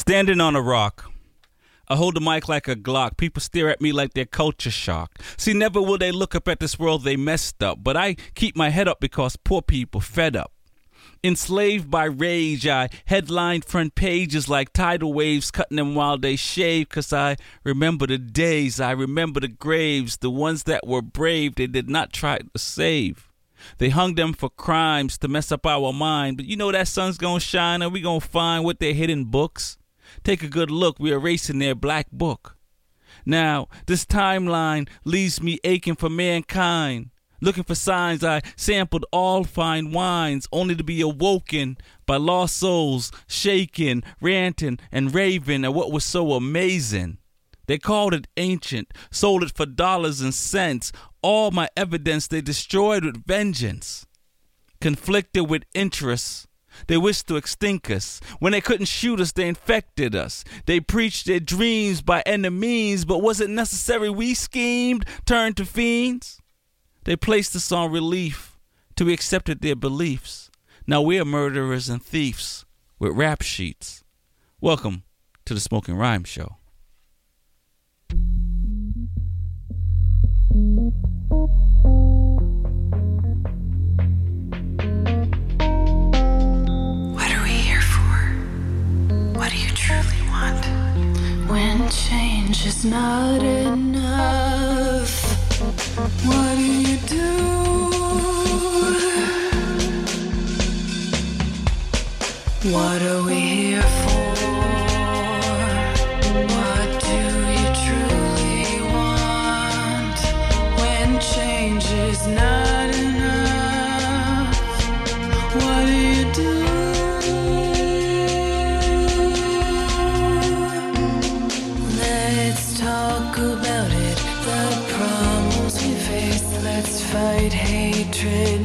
Standing on a rock. I hold the mic like a Glock. People stare at me like they're culture shocked. See, never will they look up at this world they messed up. But I keep my head up because poor people fed up. Enslaved by rage, I headline front pages like tidal waves, cutting them while they shave. Cause I remember the days, I remember the graves, the ones that were brave, they did not try to save. They hung them for crimes to mess up our mind, but you know that sun's gonna shine and we gonna find what their hidden books. Take a good look, we're erasing their black book. Now, this timeline leaves me aching for mankind. Looking for signs, I sampled all fine wines, only to be awoken by lost souls, shaking, ranting, and raving at what was so amazing. They called it ancient, sold it for dollars and cents. All my evidence they destroyed with vengeance. Conflicted with interests, they wished to extinct us. When they couldn't shoot us, they infected us. They preached their dreams by any means, but was it necessary we schemed, turned to fiends? They placed us on relief till we accepted their beliefs. Now we are murderers and thieves with rap sheets. Welcome to the Smoking Rhyme Show. Truly want? When change is not enough, what do you do? What are we here for?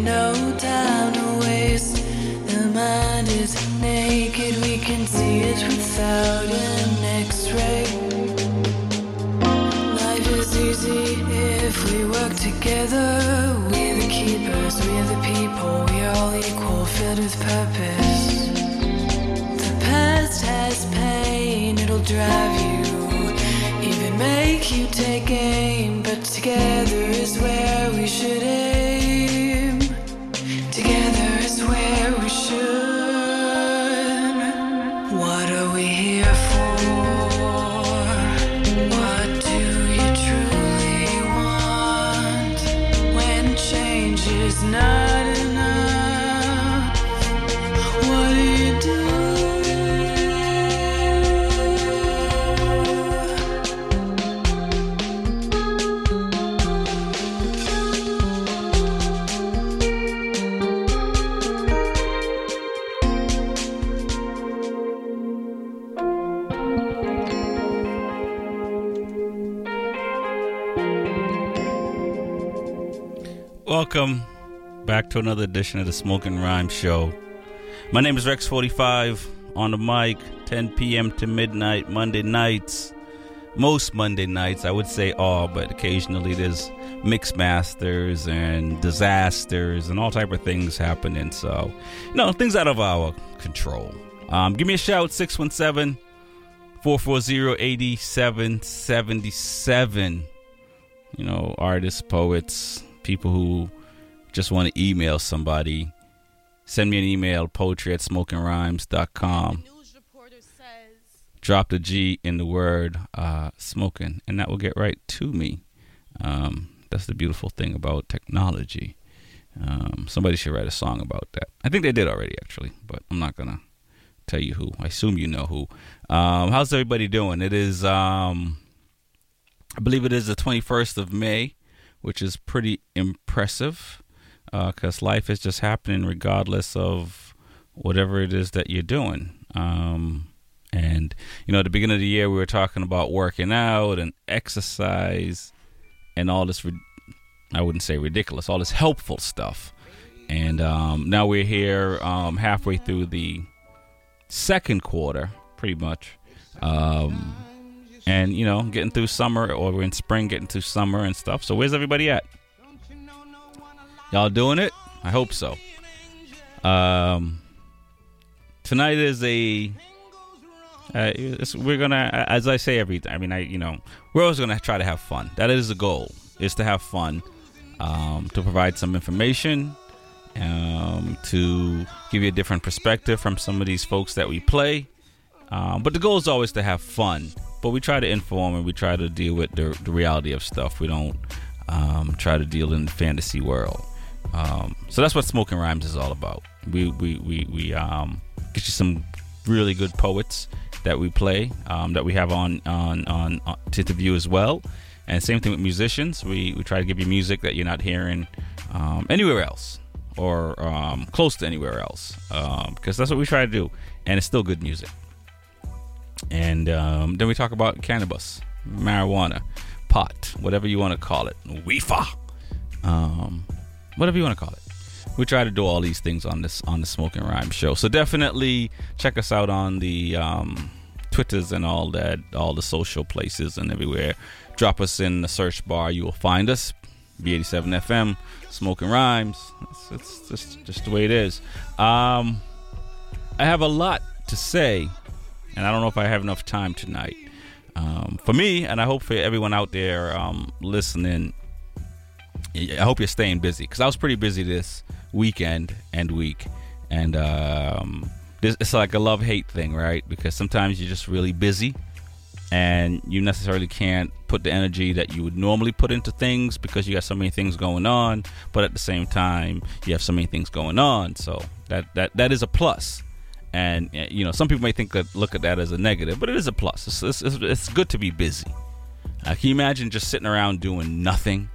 No time to waste. The mind is naked. We can see it without an X-ray. Life is easy if we work together. We're the keepers. We're the people. We're all equal, filled with purpose. The past has pain, it'll drive you, even make you take aim. But together is where we should aim. Welcome back to another edition of the Smoking Rhyme Show. My name is Rex45 on the mic, 10 p.m. to midnight, Monday nights. Most Monday nights, I would say all, but occasionally there's mix masters and disasters and all type of things happening. So, you know, things out of our control. Um, give me a shout, 617 440 8777 you know, artists, poets, people who just want to email somebody, send me an email, poetry at smokingrhymes.com. Drop the G in the word uh, smoking, and that will get right to me. Um, that's the beautiful thing about technology. Um, somebody should write a song about that. I think they did already, actually, but I'm not going to tell you who. I assume you know who. Um, how's everybody doing? It is. Um, I believe it is the 21st of May, which is pretty impressive because life is just happening regardless of whatever it is that you're doing. Um, and, you know, at the beginning of the year, we were talking about working out and exercise and all this, I wouldn't say ridiculous, all this helpful stuff. And um, now we're here um, halfway through the second quarter, pretty much. Um, and you know getting through summer or we're in spring getting through summer and stuff so where's everybody at y'all doing it i hope so um tonight is a Uh, we're gonna, as I say every, I mean, I, you know, we're always gonna try to have fun. That is the goal, is to have fun, um, to provide some information, um, to give you a different perspective from some of these folks that we play. Um, but the goal is always to have fun. But we try to inform and we try to deal with the, the reality of stuff. We don't um, try to deal in the fantasy world. Um, so that's what Smoking Rhymes is all about. We we we, we um, get you some really good poets that we play um, that we have on on on, on to the view as well. And same thing with musicians. We we try to give you music that you're not hearing um, anywhere else or um, close to anywhere else because that's what we try to do, and it's still good music. And um, then we talk about cannabis, marijuana, pot, whatever you want to call it, weefa, um, whatever you want to call it. We try to do all these things on this on the Smoking Rhyme show. So definitely check us out on the um, Twitters and all that, all the social places and everywhere. Drop us in the search bar. You will find us. B87 FM, Smoking Rhymes. It's, it's just just the way it is. Um, I have a lot to say and I don't know if I have enough time tonight. Um, for me, and I hope for everyone out there um, listening, I hope you're staying busy because I was pretty busy this weekend and week, and um, this, it's like a love hate thing, right? Because sometimes you're just really busy, and you necessarily can't put the energy that you would normally put into things because you got so many things going on. But at the same time, you have so many things going on, so that that that is a plus and you know some people may think that look at that as a negative but it is a plus. It's, it's, it's good to be busy. Uh, can you imagine just sitting around doing nothing?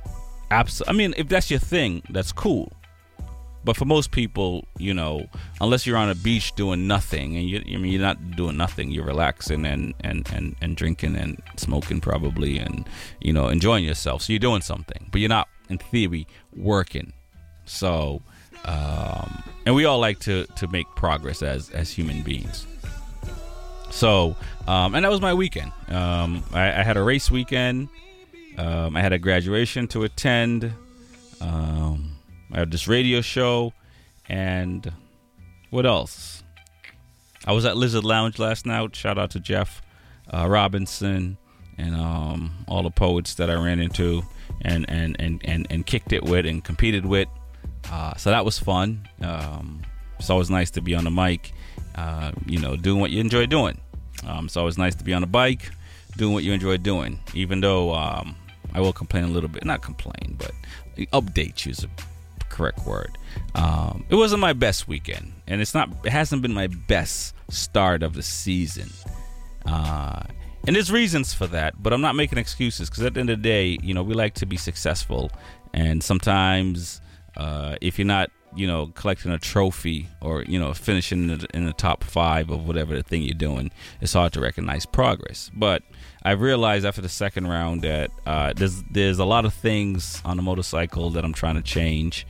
Absolutely. i mean if that's your thing that's cool. But for most people you know unless you're on a beach doing nothing and you I mean you're not doing nothing you're relaxing and, and and and drinking and smoking probably and you know enjoying yourself. So you're doing something but you're not in theory working. So um, and we all like to to make progress as as human beings. So, um, and that was my weekend. Um, I, I, had a race weekend. Um, I had a graduation to attend. Um, I had this radio show, and what else? I was at Lizard Lounge last night. Shout out to Jeff uh, Robinson and um, all the poets that I ran into and, and, and, and, and kicked it with and competed with. Uh, so that was fun. Um, it's always nice to be on the mic, uh, you know, doing what you enjoy doing. Um, it's always nice to be on the bike, doing what you enjoy doing. Even though um, I will complain a little bit, not complain, but update you is a correct word. Um, it wasn't my best weekend, and it's not. It hasn't been my best start of the season. Uh, and there's reasons for that, but I'm not making excuses because at the end of the day, you know, we like to be successful, and sometimes uh, if you're not, you know, collecting a trophy or you know finishing in the, in the, top five of whatever the thing you're doing, it's hard to recognize progress. But I realized after the second round that uh, there's there's a lot of things on the motorcycle that I'm trying to change,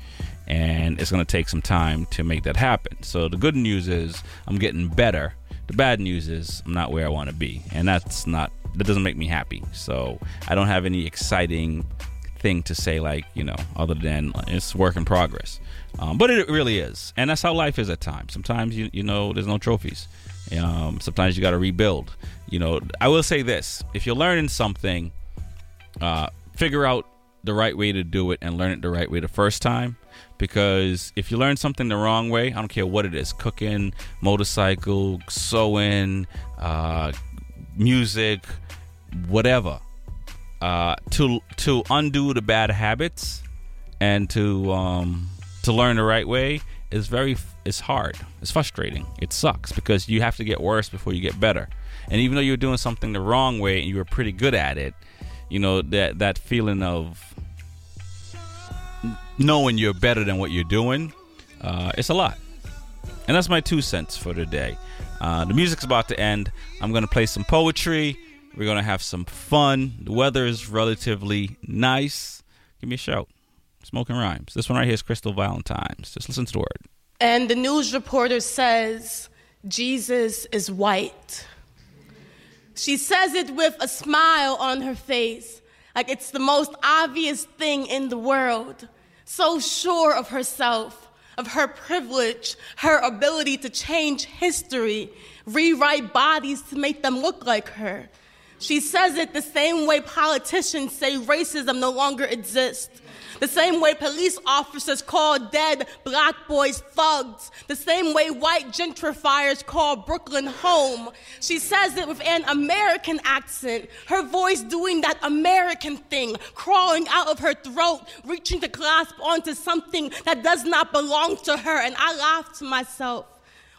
and it's going to take some time to make that happen. So the good news is I'm getting better. The bad news is I'm not where I want to be, and that's not that doesn't make me happy. So I don't have any exciting thing to say like you know other than it's work in progress. Um, but it really is. And that's how life is at times. Sometimes you, you know there's no trophies. Um, sometimes you got to rebuild. You know i will say this. If you're learning something uh, figure out the right way to do it and learn it the right way the first time. Because if you learn something the wrong way i don't care what it is cooking motorcycle sewing uh, music whatever uh, to to undo the bad habits and to um, to learn the right way is very it's hard. It's frustrating. It sucks because you have to get worse before you get better. And even though you're doing something the wrong way and you were pretty good at it, you know that that feeling of knowing you're better than what you're doing, uh, it's a lot. And that's my two cents for today. Uh, the music's about to end. I'm gonna play some poetry. We're going to have some fun. The weather is relatively nice. Give me a shout. Smoking Rhymes. This one right here is Crystal Valentines. Just listen to the word. And the news reporter says, Jesus is white. She says it with a smile on her face, like it's the most obvious thing in the world. So sure of herself, of her privilege, her ability to change history, rewrite bodies to make them look like her. She says it the same way politicians say racism no longer exists. The same way police officers call dead black boys thugs. The same way white gentrifiers call Brooklyn home. She says it with an American accent, her voice doing that American thing, crawling out of her throat, reaching to clasp onto something that does not belong to her. And I laugh to myself.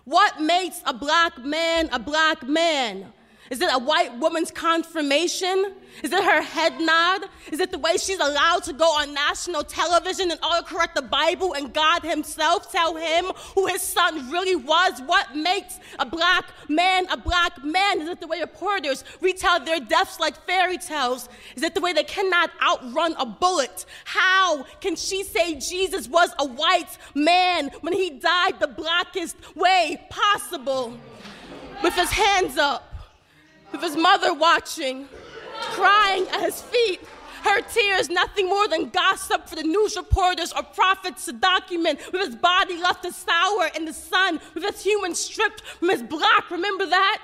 What makes a black man a black man? Is it a white woman's confirmation? Is it her head nod? Is it the way she's allowed to go on national television and autocorrect the Bible and God Himself tell him who his son really was? What makes a black man a black man? Is it the way reporters retell their deaths like fairy tales? Is it the way they cannot outrun a bullet? How can she say Jesus was a white man when he died the blackest way possible? With his hands up with his mother watching, crying at his feet. Her tears, nothing more than gossip for the news reporters or prophets to document, with his body left to sour in the sun, with his human stripped from his black. Remember that?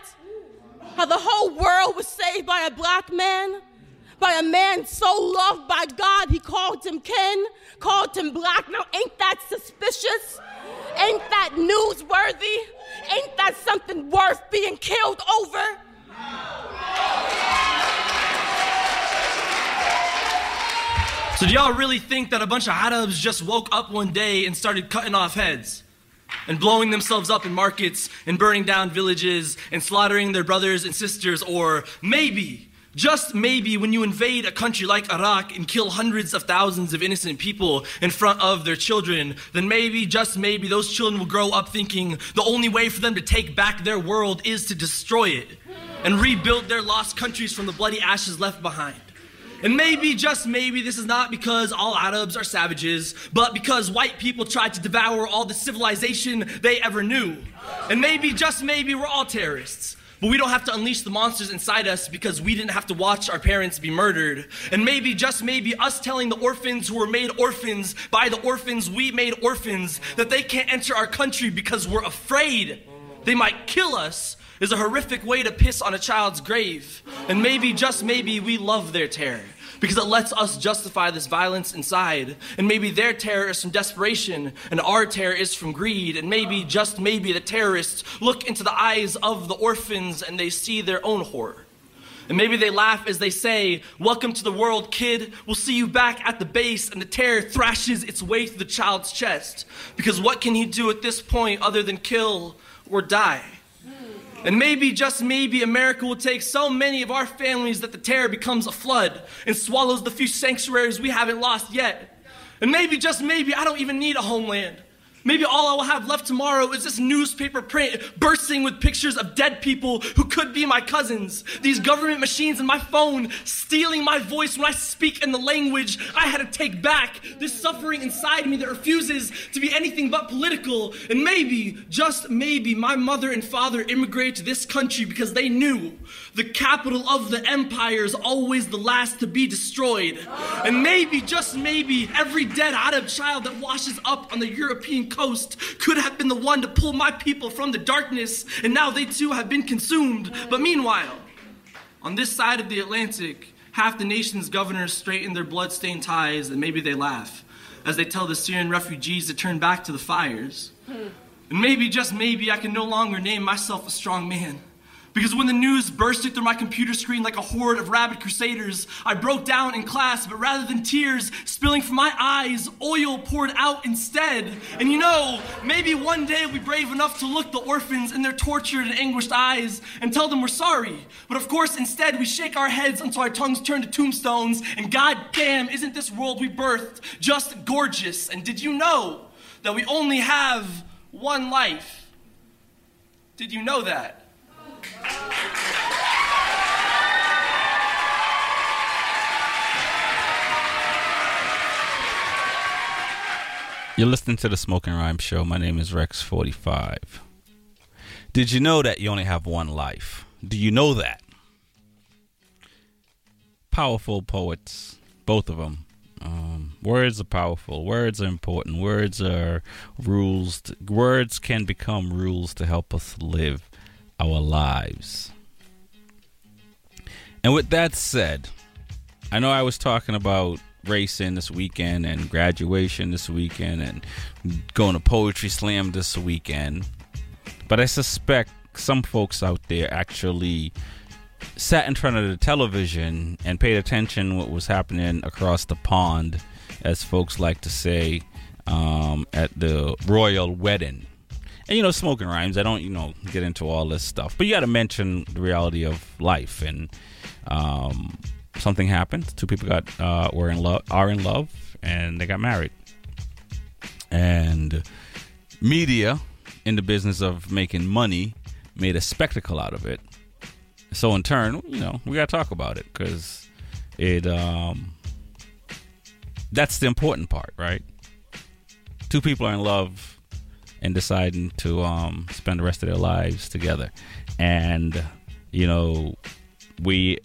How the whole world was saved by a black man? By a man so loved by God, he called him kin, called him black. Now, ain't that suspicious? Ain't that newsworthy? Ain't that something worth being killed over? So, do y'all really think that a bunch of Arabs just woke up one day and started cutting off heads? And blowing themselves up in markets and burning down villages and slaughtering their brothers and sisters? Or maybe, just maybe, when you invade a country like Iraq and kill hundreds of thousands of innocent people in front of their children, then maybe, just maybe, those children will grow up thinking the only way for them to take back their world is to destroy it and rebuild their lost countries from the bloody ashes left behind. And maybe, just maybe, this is not because all Arabs are savages, but because white people tried to devour all the civilization they ever knew. And maybe, just maybe, we're all terrorists. But we don't have to unleash the monsters inside us because we didn't have to watch our parents be murdered. And maybe, just maybe, us telling the orphans who were made orphans by the orphans we made orphans that they can't enter our country because we're afraid they might kill us is a horrific way to piss on a child's grave. And maybe, just maybe, we love their terror because it lets us justify this violence inside. And maybe their terror is from desperation, and our terror is from greed. And maybe, just maybe, the terrorists look into the eyes of the orphans and they see their own horror. And maybe they laugh as they say, Welcome to the world, kid. We'll see you back at the base. And the terror thrashes its way through the child's chest. Because what can he do at this point other than kill or die? And maybe, just maybe, America will take so many of our families that the terror becomes a flood and swallows the few sanctuaries we haven't lost yet. And maybe, just maybe, I don't even need a homeland. Maybe all I will have left tomorrow is this newspaper print bursting with pictures of dead people who could be my cousins. These government machines and my phone stealing my voice when I speak in the language I had to take back. This suffering inside me that refuses to be anything but political. And maybe, just maybe, my mother and father immigrated to this country because they knew the capital of the empire is always the last to be destroyed. And maybe, just maybe, every dead Arab child that washes up on the European coast could have been the one to pull my people from the darkness, and now they too have been consumed. But meanwhile, on this side of the Atlantic, half the nation's governors straighten their blood-stained ties, and maybe they laugh as they tell the Syrian refugees to turn back to the fires. And maybe, just maybe, I can no longer name myself a strong man. Because when the news bursted through my computer screen like a horde of rabid crusaders, I broke down in class, but rather than tears spilling from my eyes, oil poured out instead. And you know, maybe one day we'll be brave enough to look the orphans in their tortured and anguished eyes and tell them we're sorry. But of course, instead, we shake our heads until our tongues turn to tombstones, and goddamn, isn't this world we birthed just gorgeous? And did you know that we only have one life? Did you know that? You're listening to the Smoking Rhyme Show. My name is Rex45. Did you know that you only have one life? Do you know that? Powerful poets, both of them, um, Words are powerful. Words are important. Words are rules. To, words can become rules to help us live our lives. And with that said, I know I was talking about racing this weekend and graduation this weekend and going to poetry slam this weekend. But I suspect some folks out there actually sat in front of the television and paid attention what was happening across the pond, as folks like to say, um, at the royal wedding. And you know, smoking rhymes. I don't, you know, get into all this stuff, but you got to mention the reality of life. And um, something happened. Two people got uh, were in love, are in love, and they got married. And media, in the business of making money, made a spectacle out of it so in turn, you know, we got to talk about it because it um that's the important part, right? Two people are in love and deciding to um spend the rest of their lives together. And you know, we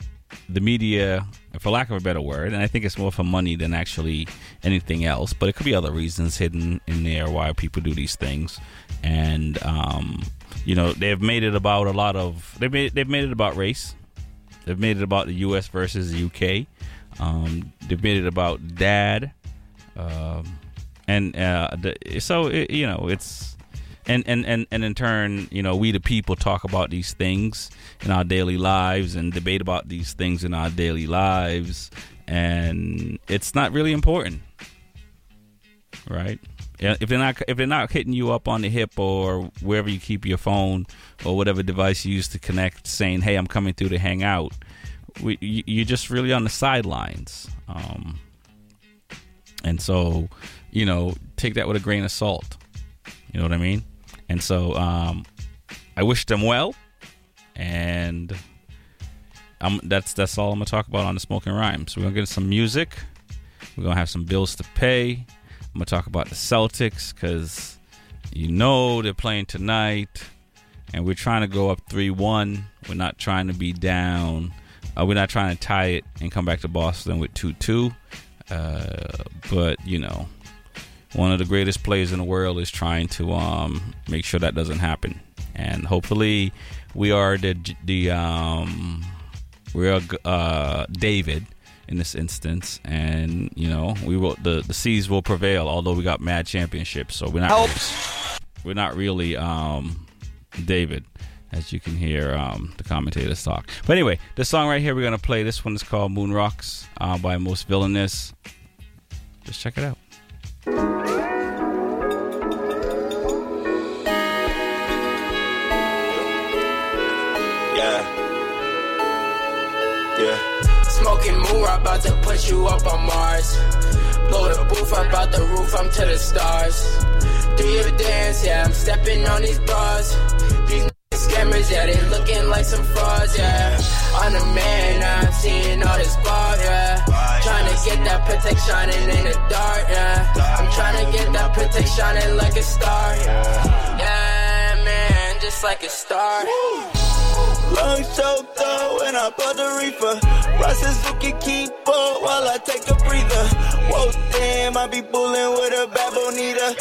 the media for lack of a better word, and I think it's more for money than actually anything else, but it could be other reasons hidden in there why people do these things. And um you know they've made it about a lot of they've made they've made it about race. They've made it about the U.S. versus the UK. Um, they've made it about dad, um, and uh, the, so it, you know it's and, and and and in turn, you know, we the people talk about these things in our daily lives and debate about these things in our daily lives, and it's not really important, right? if they're not if they're not hitting you up on the hip or wherever you keep your phone or whatever device you use to connect, saying, "Hey, I'm coming through to hang out," we, you're just really on the sidelines. Um, and so, you know, take that with a grain of salt. You know what I mean? And so, um, I wish them well, and I'm, that's that's all I'm gonna talk about on the smoking rhymes. We're gonna get some music. We're gonna have some bills to pay. I'm gonna talk about the Celtics because you know they're playing tonight, and we're trying to go up three-one. We're not trying to be down. Uh, we're not trying to tie it and come back to Boston with two-two. Uh, but you know, one of the greatest players in the world is trying to um, make sure that doesn't happen, and hopefully, we are the the um, we are uh, David in this instance, and you know we will the the C's will prevail. Although we got mad championships, so we're not Helps. we're not really um, David, as you can hear um, the commentators talk. But anyway, this song right here we're gonna play. This one is called Moon Rocks uh, by Most Villainous. Just check it out. Yeah. Yeah. Smoking moon, I'm about to put you up on Mars. Blow the booth, I'm about the roof, I'm to the stars. Do you ever dance? Yeah, I'm stepping on these bars. These scammers, yeah, they looking like some frauds, yeah. I'm the man, I'm seeing all this bar, yeah. Trying to get that shining in the dark, yeah. I'm trying to get that Patek shining like a star, yeah. Yeah, man, just like a star. Lungs choked up when I bought the reefer. Process who can keep up while I take a breather. Whoa, damn, I be bulling with a bad bonita.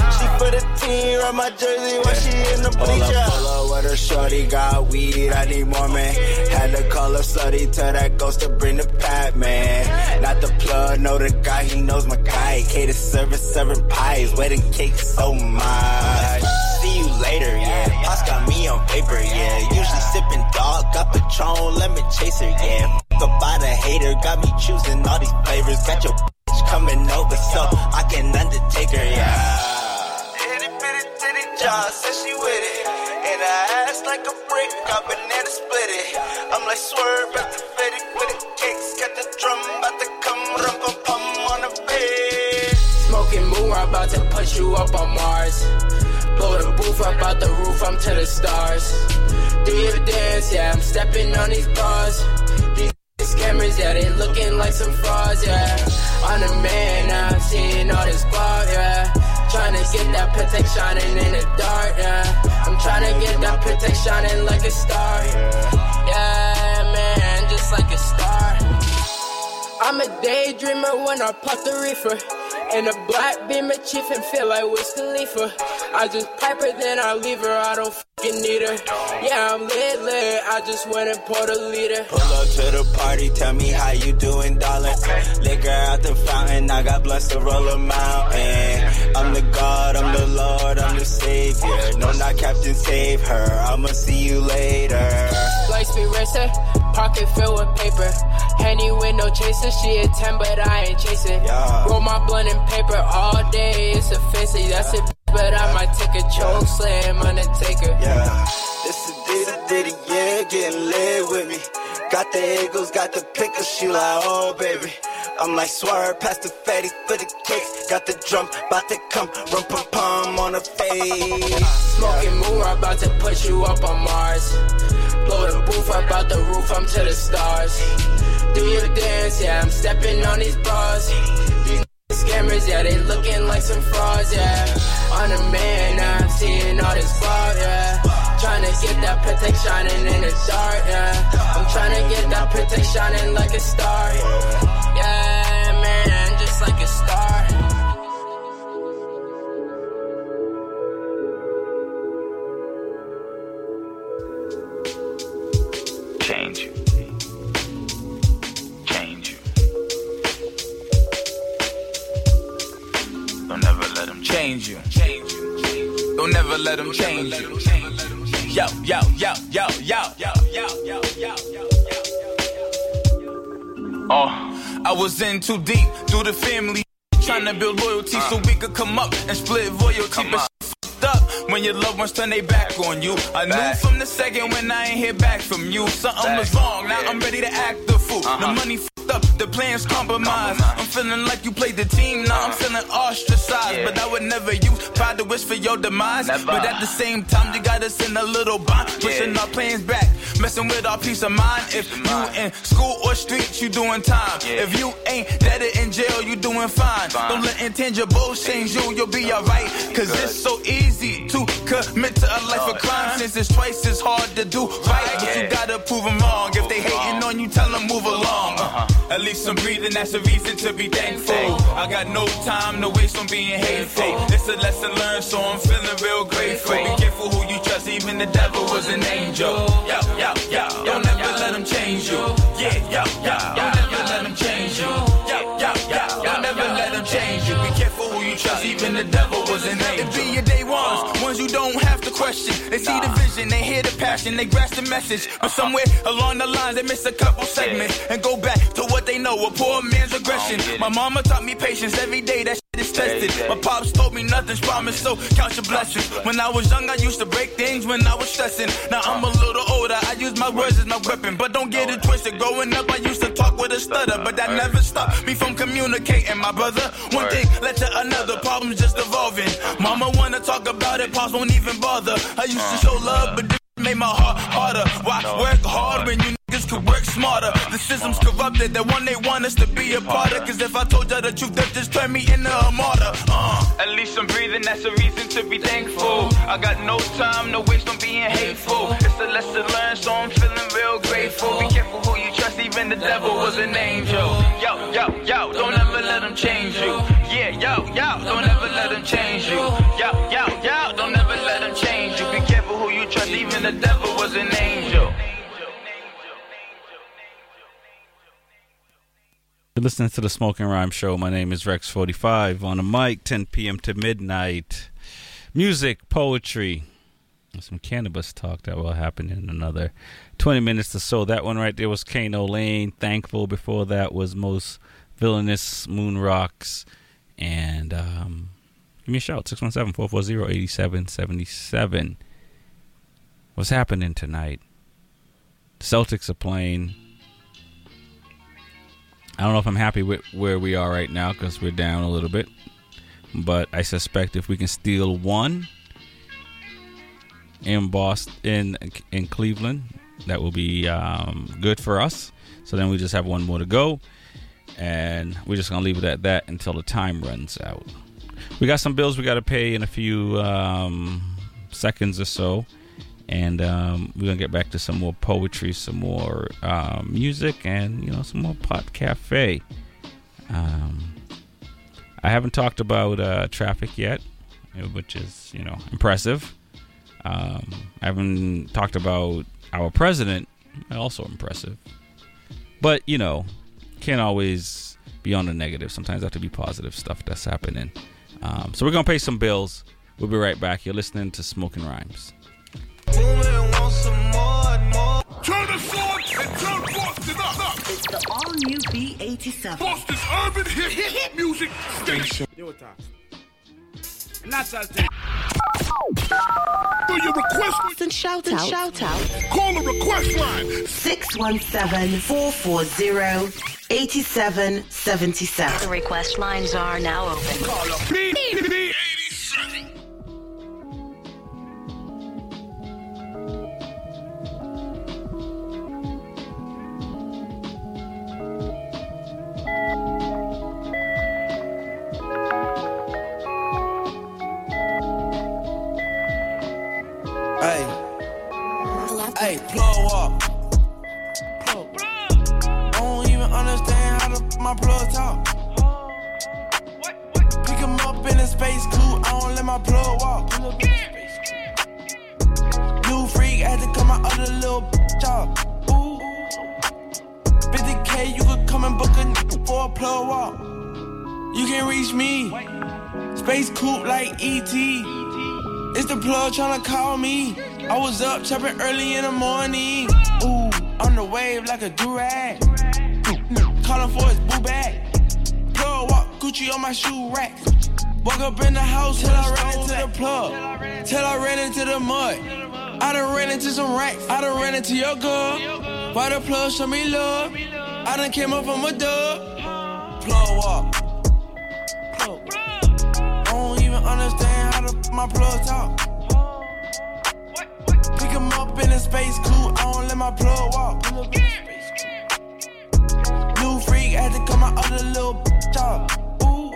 She for team, ride my jersey while she in the bleacher. Pull up, with her shorty, got weed, I need more, man. Had to call her slutty, tell that ghost to bring the pat, man. Not the plug, know the guy, he knows my guy. Cater service, serving pies, wedding cake so much. See you later, yeah. Pops got me on paper, yeah. Usually sipping dog, got Patron, lemon chaser, yeah. Fuck about a hater, got me choosing all these flavors. Got your bitch coming over, so I can undertake her, yeah. Jaw, says she with it. And I ass like a brick, got banana split it. I'm like swerve at the fitty with the kicks, got the drum about to come, rum pum pum on the bed. Smoking moon, I'm about to put you up on Mars. Blow the booth up out the roof, I'm to the stars. Do you ever dance? Yeah, I'm stepping on these bars. These scammers, yeah, they looking like some frauds, yeah. I'm the man, I'm seeing all this bar, yeah. Trying to get that Patek shining in the dark, yeah. I'm trying to get that Patek shining like a star, yeah, man, just like a star. I'm a daydreamer when I puff the reefer. In a black beamer, chief and feel like Wiz Khalifa. I just pipe her, then I leave her. I don't fucking need her. Yeah, I'm lit, lit. I just went and poured a liter. Pull up to the party, tell me how you doing, darling. Liquor out the fountain, I got blessed to roll a mountain. I'm the God, I'm the Lord, I'm the Savior. No, not Captain Save Her. I'ma see you later. Lights be racer, pocket filled with paper. Henny with no chaser, she a 10, but I ain't chasing. Yeah. Roll my blunt and paper all day, it's a offensive. That's it, but I might take a choke slam, on Undertaker. Yeah. This is Diddy Diddy, yeah, getting lit with me. Got the Eagles, got the pickles, she like, oh baby. I'm like swerve past the fatty for the kicks. Got the drum, bout to come, rum pum pum on the face. Smoking moon, I'm about to put you up on Mars. Blow the booth up out the roof, I'm to the stars. Do your dance, yeah, I'm stepping on these bars. These scammers, yeah, they looking like some frauds, yeah. On a man, I'm seeing all this fraud, yeah. Trying to get that Patek shining in the dark, yeah. I'm trying to get that Patek shining like a star, yeah, man, just like a star. Change you. Don't never let them change you. Yo, yo, yo, yo, yo, yo, yo, yo, yo, yo. Oh, I was in too deep through the family. Trying to build loyalty uh. so we could come up and split loyalty. But fucked up when your loved ones turn their back on you. I knew from the second when I ain't hear back from you. Something was wrong. Now I'm ready to act the fool. The money fucked up, the plans compromised. I'm feeling like you played the team. Now I'm feeling ostracized. But I would never use pride to wish for your demise. But at the same time, you gotta send a little bond. Pushing our plans back, messing with our peace of mind. If you in school or streets, you doing time. If you ain't dead or in jail, you doing fine. Don't let intangibles change you, you'll be alright. Cause it's so easy to commit to a life of crime since it's twice as hard to do right. But you gotta prove them wrong. If they hating on you, tell them move along. Uh, At least I'm breathing, that's a reason to be thankful. I got no time to waste on being hateful. It's a lesson learned, so I'm feeling real grateful. Be careful who you trust, even the devil was an angel. Question. They see the vision, they hear the passion, they grasp the message. But somewhere along the lines, they miss a couple segments and go back to what they know, a poor man's aggression. My mama taught me patience every day. That tested. My pops told me nothing's promised, so count your blessings. When I was young, I used to break things when I was stressing. Now I'm a little older, I use my words as my weapon. But don't get it twisted. Growing up, I used to talk with a stutter, but that never stopped me from communicating, my brother. One thing led to another, problems just evolving. Mama wanna talk about it, pops won't even bother. I used to show love, but this made my heart harder. Why work hard when you niggas could work smarter? The system's corrupted, the one they want us to be a part of. Cause if I told you the truth, that just turn me into a martyr. Uh, at least I'm breathing, that's a reason to be thankful. I got no time, no waste on being hateful. It's a lesson learned, so I'm feeling real grateful. Be careful who you trust, even the devil was an angel. Yo, yo, yo, don't ever let them change you. Yeah, yo, yo, don't ever let them change you. Yo, yo, yo, don't ever let them change you. Be careful who you trust, even the devil was an angel. You're listening to the Smoking Rhyme Show. My name is Rex45 on the mic, 10 p.m. to midnight. Music, poetry, some cannabis talk that will happen in another 20 minutes or so. That one right there was Kano Lane. Thankful. Before that was Most Villainous Moon Rocks. And um, give me a shout 617 440 8777. What's happening tonight? Celtics are playing. I don't know if I'm happy with where we are right now because we're down a little bit. But I suspect if we can steal one in Boston, in in Cleveland, that will be um, good for us. So then we just have one more to go, and we're just gonna leave it at that until the time runs out. We got some bills we got to pay in a few um, seconds or so, and um, we're gonna get back to some more poetry, some more um, music, and you know some more pot cafe. Um, I haven't talked about uh, traffic yet, which is you know impressive. Um, I haven't talked about our president, also impressive. But you know, can't always be on the negative. Sometimes have to be positive stuff that's happening. Um, so we're gonna pay some bills. We'll be right back. You're listening to Smoking Rhymes. Turn the sword and turn Boston up. up. It's the all new B87. Boston's urban hip hip music station. For your request, And shout out. Shout out. call the request line. 617-440-8777. The request lines are now open. B- B- Hey, plug up. I don't even understand how to my plug talk. Pick him up in a space I don't let my plug walk. New freak had to come out of the little job. Come and book for a plug walk. You can reach me. Space coupe like ET. It's the plug tryna call me. I was up chopping early in the morning. Ooh, on the wave like a durag. Calling for his boo bag. Plug walk Gucci on my shoe rack. Walk up in the house till I ran into the plug. Till I ran into the mud. I done ran into some racks. I done ran into your girl. Why the plug show me love? I done came up from a dub. Plug walk. Plug. I don't even understand how to my plug talk. Pick him up in a space coupe, I don't let my plug walk. New freak had to come out of the little job. Ooh.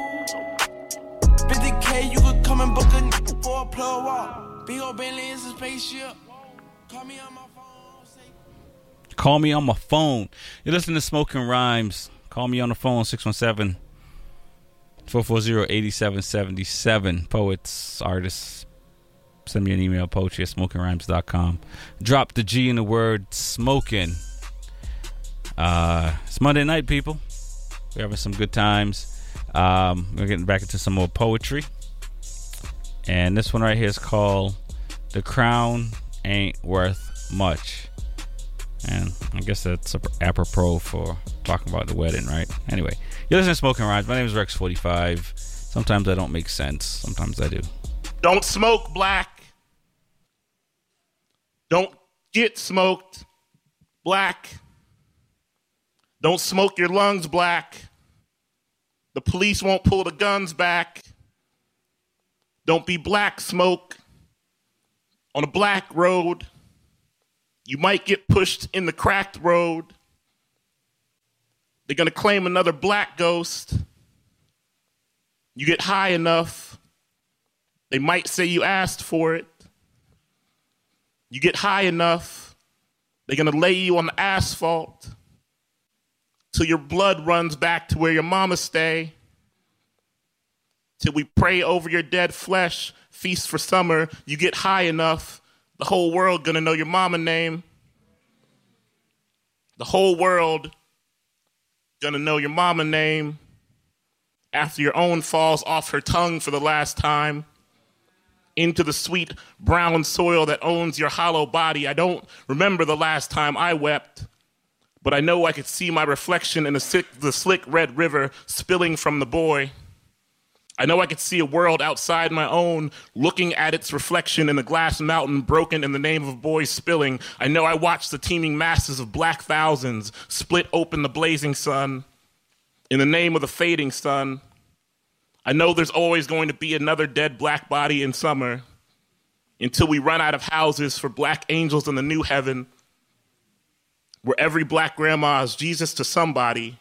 50k, you could come and book a for a plug walk. Big old Bentley is a spaceship. Call me on my Call me on my phone. You're listening to Smoking Rhymes. Call me on the phone 617 440 8777. Poets, artists, send me an email, poetry at smokingrhymes.com. Drop the G in the word smoking. Uh, it's Monday night, people. We're having some good times. Um, we're getting back into some more poetry. And this one right here is called The Crown Ain't Worth Much. And I guess that's apropos for talking about the wedding, right? Anyway, you're listening to Smoking Rhymes. My name is Rex45. Sometimes I don't make sense. Sometimes I do. Don't smoke black. Don't get smoked black. Don't smoke your lungs black. The police won't pull the guns back. Don't be black smoke on a black road. You might get pushed in the cracked road. They're going to claim another black ghost. You get high enough, they might say you asked for it. You get high enough, they're going to lay you on the asphalt till your blood runs back to where your mama stay. Till we pray over your dead flesh, feast for summer. You get high enough, the whole world gonna know your mama name. The whole world gonna know your mama name after your own falls off her tongue for the last time into the sweet brown soil that owns your hollow body. I don't remember the last time I wept, but I know I could see my reflection in the, the slick red river spilling from the boy. I know I could see a world outside my own, looking at its reflection in the glass mountain broken in the name of boys spilling. I know I watched the teeming masses of black thousands split open the blazing sun in the name of the fading sun. I know there's always going to be another dead black body in summer until we run out of houses for black angels in the new heaven, where every black grandma is Jesus to somebody,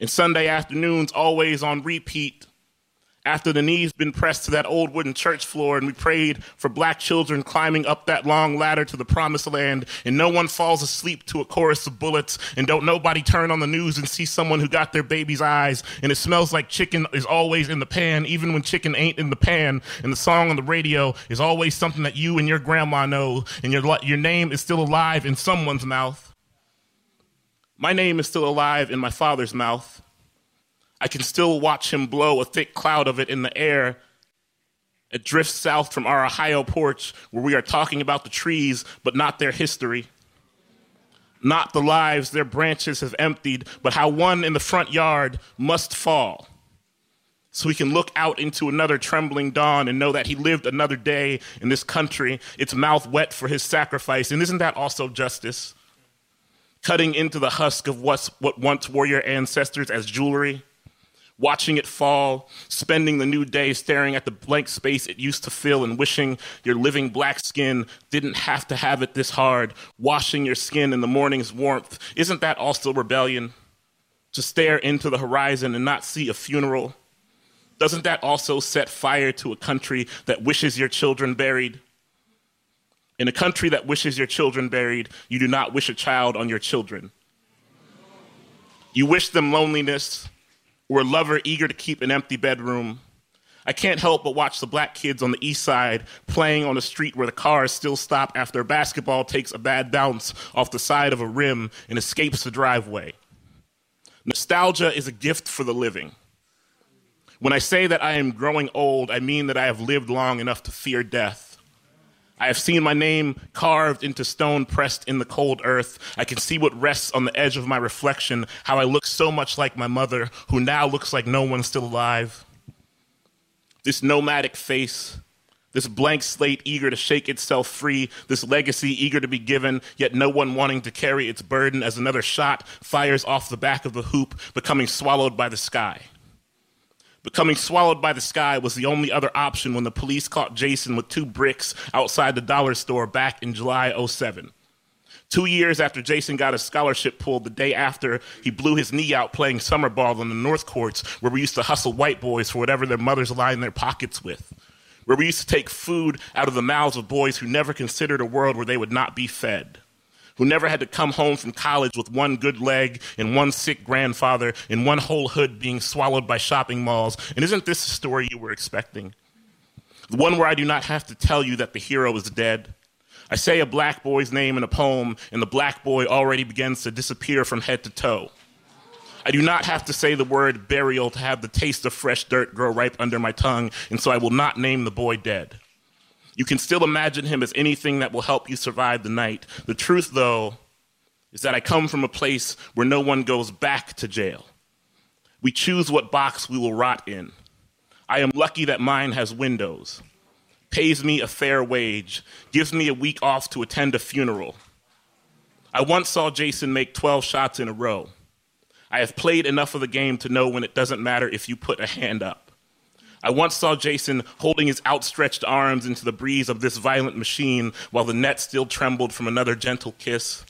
and Sunday afternoons always on repeat After the knees been pressed to that old wooden church floor and we prayed for black children climbing up that long ladder to the promised land and no one falls asleep to a chorus of bullets and don't nobody turn on the news and see someone who got their baby's eyes and it smells like chicken is always in the pan even when chicken ain't in the pan and the song on the radio is always something that you and your grandma know and your, your name is still alive in someone's mouth. My name is still alive in my father's mouth. I can still watch him blow a thick cloud of it in the air. It drifts south from our Ohio porch where we are talking about the trees, but not their history. Not the lives their branches have emptied, but how one in the front yard must fall. So we can look out into another trembling dawn and know that he lived another day in this country, its mouth wet for his sacrifice. And isn't that also justice? Cutting into the husk of what's, what once were your ancestors as jewelry watching it fall, spending the new day staring at the blank space it used to fill and wishing your living black skin didn't have to have it this hard, washing your skin in the morning's warmth. Isn't that also rebellion? To stare into the horizon and not see a funeral? Doesn't that also set fire to a country that wishes your children buried? In a country that wishes your children buried, you do not wish a child on your children. You wish them loneliness, or a lover eager to keep an empty bedroom. I can't help but watch the black kids on the east side playing on a street where the cars still stop after a basketball takes a bad bounce off the side of a rim and escapes the driveway. Nostalgia is a gift for the living. When I say that I am growing old, I mean that I have lived long enough to fear death. I have seen my name carved into stone pressed in the cold earth. I can see what rests on the edge of my reflection, how I look so much like my mother, who now looks like no one still alive. This nomadic face, this blank slate eager to shake itself free, this legacy eager to be given, yet no one wanting to carry its burden as another shot fires off the back of the hoop, becoming swallowed by the sky. Becoming swallowed by the sky was the only other option when the police caught Jason with two bricks outside the dollar store back in July 07. Two years after Jason got his scholarship pulled, the day after he blew his knee out playing summer ball in the North Courts, where we used to hustle white boys for whatever their mothers lined their pockets with, where we used to take food out of the mouths of boys who never considered a world where they would not be fed who never had to come home from college with one good leg and one sick grandfather and one whole hood being swallowed by shopping malls. And isn't this the story you were expecting? The one where I do not have to tell you that the hero is dead. I say a black boy's name in a poem, and the black boy already begins to disappear from head to toe. I do not have to say the word burial to have the taste of fresh dirt grow ripe under my tongue, and so I will not name the boy dead. You can still imagine him as anything that will help you survive the night. The truth, though, is that I come from a place where no one goes back to jail. We choose what box we will rot in. I am lucky that mine has windows, pays me a fair wage, gives me a week off to attend a funeral. I once saw Jason make 12 shots in a row. I have played enough of the game to know when it doesn't matter if you put a hand up. I once saw Jason holding his outstretched arms into the breeze of this violent machine while the net still trembled from another gentle kiss.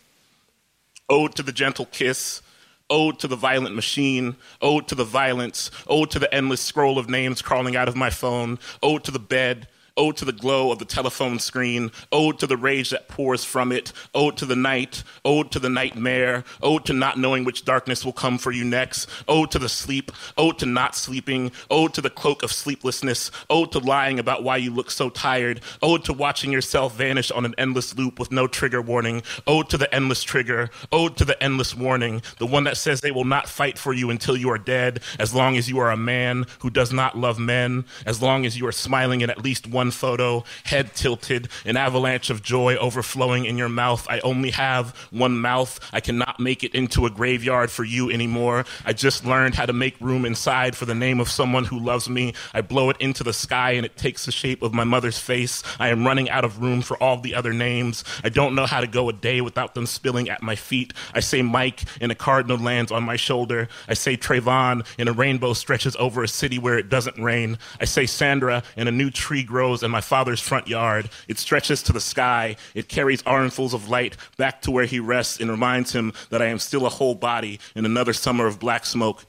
Ode to the gentle kiss, ode to the violent machine, ode to the violence, ode to the endless scroll of names crawling out of my phone, ode to the bed, Ode to the glow of the telephone screen, ode to the rage that pours from it, ode to the night, ode to the nightmare, ode to not knowing which darkness will come for you next, ode to the sleep, ode to not sleeping, ode to the cloak of sleeplessness, ode to lying about why you look so tired, ode to watching yourself vanish on an endless loop with no trigger warning, ode to the endless trigger, ode to the endless warning, the one that says they will not fight for you until you are dead, as long as you are a man who does not love men, as long as you are smiling in at least one one photo, head tilted, an avalanche of joy overflowing in your mouth. I only have one mouth. I cannot make it into a graveyard for you anymore. I just learned how to make room inside for the name of someone who loves me. I blow it into the sky and it takes the shape of my mother's face. I am running out of room for all the other names. I don't know how to go a day without them spilling at my feet. I say Mike and a cardinal lands on my shoulder. I say Trayvon and a rainbow stretches over a city where it doesn't rain. I say Sandra and a new tree grows grows in my father's front yard. It stretches to the sky. It carries armfuls of light back to where he rests and reminds him that I am still a whole body in another summer of black smoke.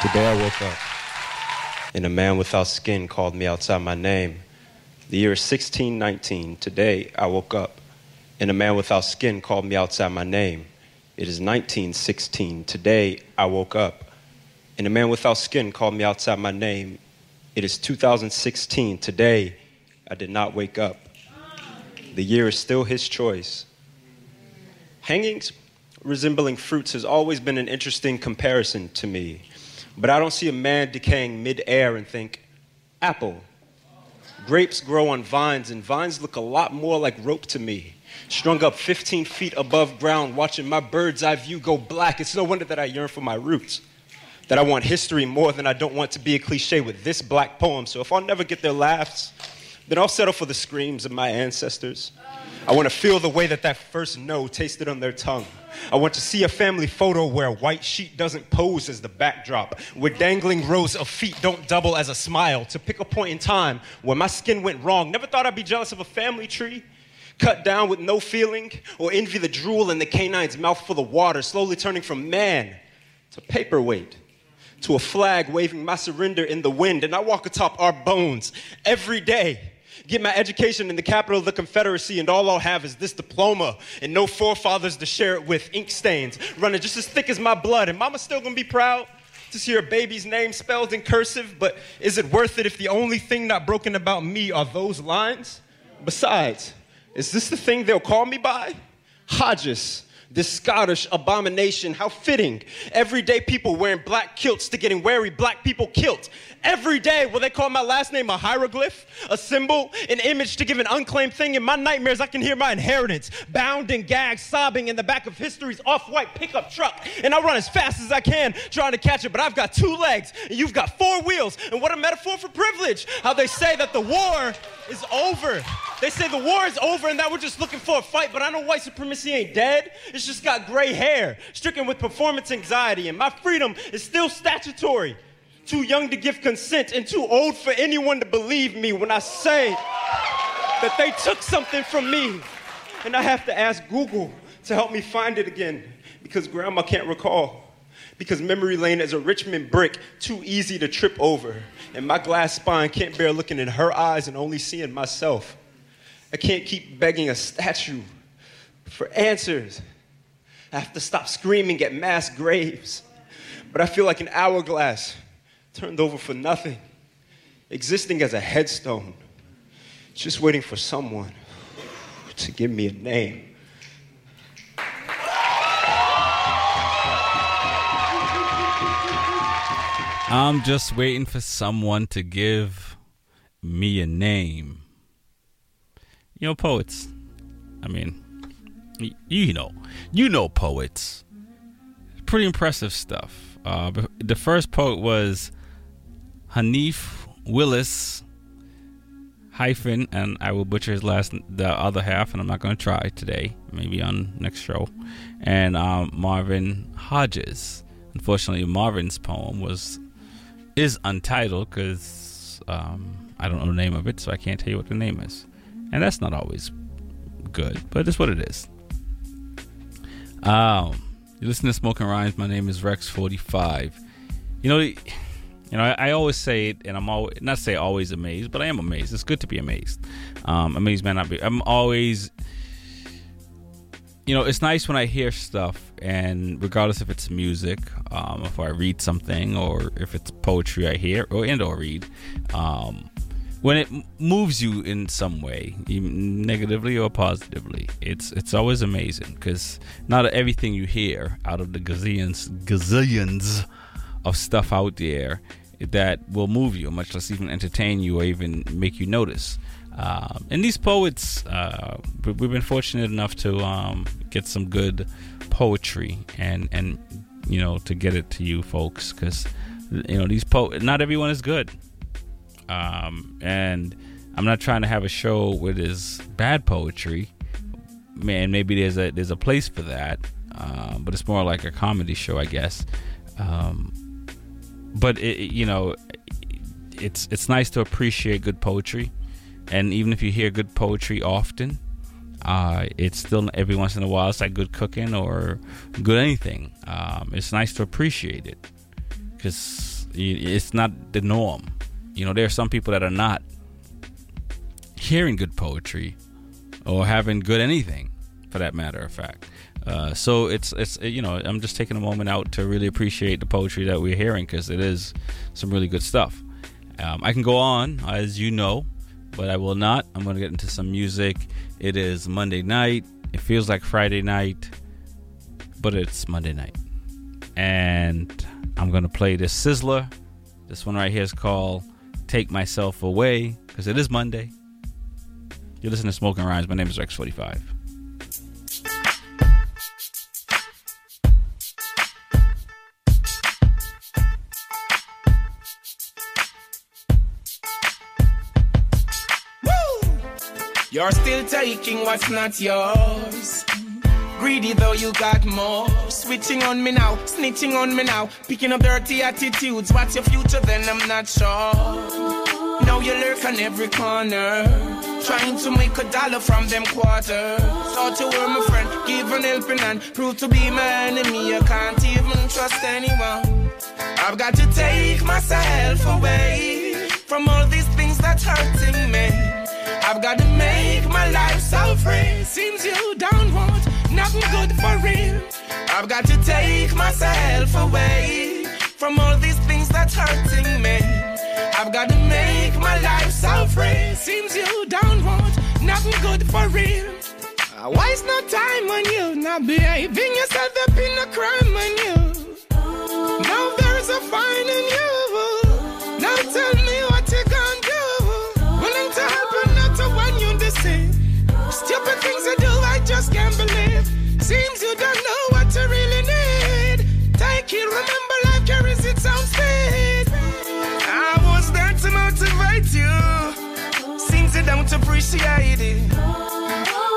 Today I woke up, and a man without skin called me outside my name. The year is 1619. Today I woke up, and a man without skin called me outside my name. It is 1916. Today I woke up, and a man without skin called me outside my name. It is 2016. Today I did not wake up. The year is still his choice. Hangings resembling fruits has always been an interesting comparison to me. But I don't see a man decaying mid-air and think, apple. Grapes grow on vines, and vines look a lot more like rope to me. Strung up 15 feet above ground, watching my bird's eye view go black. It's no wonder that I yearn for my roots. That I want history more than I don't want to be a cliche with this black poem. So if I'll never get their laughs, then I'll settle for the screams of my ancestors. I want to feel the way that that first no tasted on their tongue. I want to see a family photo where a white sheet doesn't pose as the backdrop, where dangling rows of feet don't double as a smile. To pick a point in time where my skin went wrong. Never thought I'd be jealous of a family tree. Cut down with no feeling, or envy the drool in the canine's mouth full of water, slowly turning from man to paperweight to a flag waving my surrender in the wind. And I walk atop our bones every day get my education in the capital of the Confederacy, and all I'll have is this diploma and no forefathers to share it with, ink stains running just as thick as my blood. And mama's still gonna be proud to see her baby's name spelled in cursive, but is it worth it if the only thing not broken about me are those lines? Besides, is this the thing they'll call me by? Hodges this Scottish abomination. How fitting. Everyday people wearing black kilts to getting wary black people kilt. Every day, will they call my last name a hieroglyph, a symbol, an image to give an unclaimed thing? In my nightmares, I can hear my inheritance bound and gagged, sobbing in the back of history's off white pickup truck. And I run as fast as I can, trying to catch it, but I've got two legs, and you've got four wheels. And what a metaphor for privilege. How they say that the war is over. They say the war is over and that we're just looking for a fight, but I know white supremacy ain't dead. It's just got gray hair, stricken with performance anxiety, and my freedom is still statutory. Too young to give consent and too old for anyone to believe me when I say that they took something from me. And I have to ask Google to help me find it again because grandma can't recall. Because memory lane is a Richmond brick too easy to trip over. And my glass spine can't bear looking in her eyes and only seeing myself. I can't keep begging a statue for answers. I have to stop screaming at mass graves. But I feel like an hourglass turned over for nothing, existing as a headstone, just waiting for someone to give me a name. I'm just waiting for someone to give me a name. You know, poets. I mean, you know, you know poets. Pretty impressive stuff. Uh, the first poet was Hanif Willis hyphen, and I will butcher his last, the other half, and I'm not going to try today. Maybe on next show. And um, Marvin Hodges. Unfortunately, Marvin's poem was is untitled because um, I don't know the name of it, so I can't tell you what the name is, and that's not always good, but it's what it is. Um, you listen to Smoking Rhymes. My name is Rex45. You know, you know, I, I, always say it, and I'm always not say always amazed, but I am amazed. It's good to be amazed. Um, amazed may not be. I'm always you know, it's nice when I hear stuff, and regardless if it's music, um, if I read something, or if it's poetry I hear or and or read, um, when it moves you in some way, negatively or positively, it's it's always amazing because not everything you hear out of the gazillions gazillions of stuff out there that will move you, much less even entertain you or even make you notice. Uh, and these poets, uh, we've been fortunate enough to um, get some good poetry and and you know to get it to you folks because you know these po not everyone is good. Um, and I'm not trying to have a show where there's bad poetry. Man, maybe there's a there's a place for that, uh, but it's more like a comedy show, I guess. Um, but it, you know, it's it's nice to appreciate good poetry and even if you hear good poetry often, uh, it's still every once in a while it's like good cooking or good anything. Um, it's nice to appreciate it because It's not the norm. You know, there are some people that are not hearing good poetry or having good anything, for that matter of fact. Uh, so it's it's you know I'm just taking a moment out to really appreciate the poetry that we're hearing because it is some really good stuff. Um, I can go on as you know, but I will not. I'm going to get into some music. It is Monday night. It feels like Friday night, but it's Monday night, and I'm going to play this Sizzler. This one right here is called "Take Myself Away" because it is Monday. You're listening to Smoking Rhymes. My name is Rex45. You're still taking what's not yours. Greedy though you got more. Switching on me now, snitching on me now. Picking up dirty attitudes. What's your future then? I'm not sure. Now you lurk on every corner. Trying to make a dollar from them quarters. Thought you were my friend, give an helping hand. Prove to be my enemy. I can't even trust anyone. I've got to take myself away from all these things that's hurting me. I've got to my life so free. Seems you don't want nothing good for real. I've got to take myself away from all these things that's hurting me. I've got to make my life so free. Seems you don't want nothing good for real. I Waste no time on you, not behaving yourself up in a crime on you. Now there's a fine in you. Now tell me Seems you don't know what you really need. Take it, remember life carries its own speed. I was there to motivate you. Seems you don't appreciate it.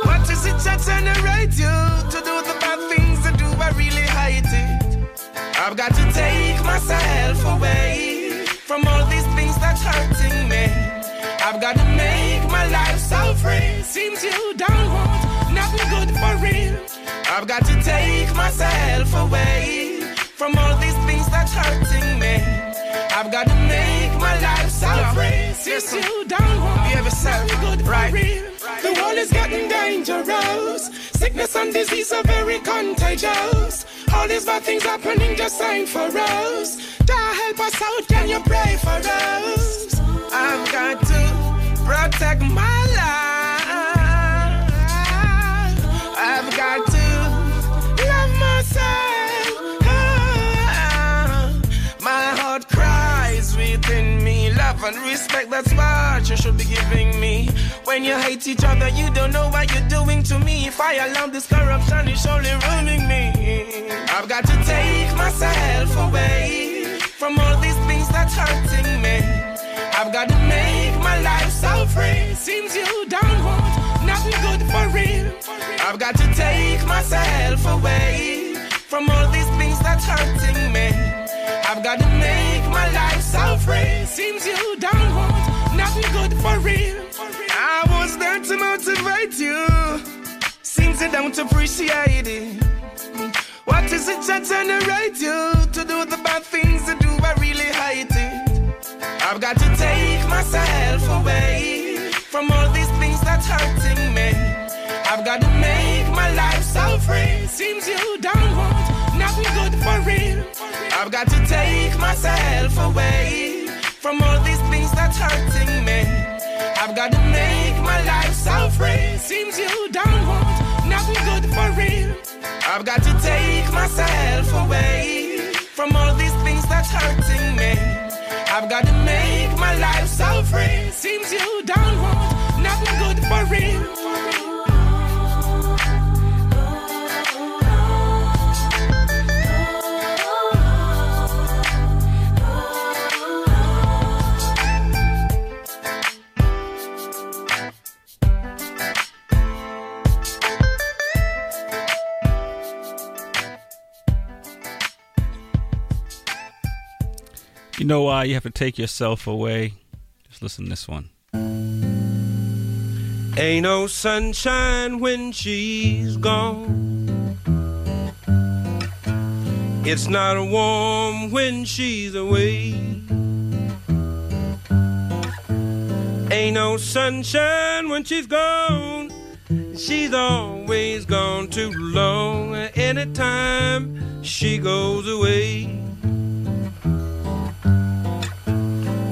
What is it that generate you to do the bad things and do I really hate it? I've got to take myself away from all these things that's hurting me. I've got to make my life so free. Seems you don't I've got to take myself away from all these things that's hurting me. I've got to make my life so free. Seems you don't want nothing good for real. The world is getting dangerous. Sickness and disease are very contagious. All these bad things happening just ain't for us. God help us out, can you pray for us? I've got to protect my life. And respect, that's what you should be giving me. When you hate each other, you don't know what you're doing to me. If I allow this corruption, it's only ruining me. I've got to take myself away from all these things that's hurting me. I've got to make my life so free. Seems you don't want nothing good for real. I've got to take myself away from all these things that's hurting me. I've got to make free. Seems you don't want nothing good for real. I was there to motivate you. Seems you don't appreciate it. What is it that generate you to do the bad things and do I really hate it? I've got to take myself away from all these things that's hurting me. I've got to make my life so free. Seems you don't want nothing good for real. I've got to take myself away from all these things that's hurting me. I've got to make my life so free. Seems you don't want nothing good for real. I've got to take myself away from all these things that's hurting me. I've got to make my life so free. Seems you don't want nothing good for real. you know why you have to take yourself away? Just listen to this one. Ain't no sunshine when she's gone. It's not warm when she's away. Ain't no sunshine when she's gone. She's always gone too long. Anytime she goes away.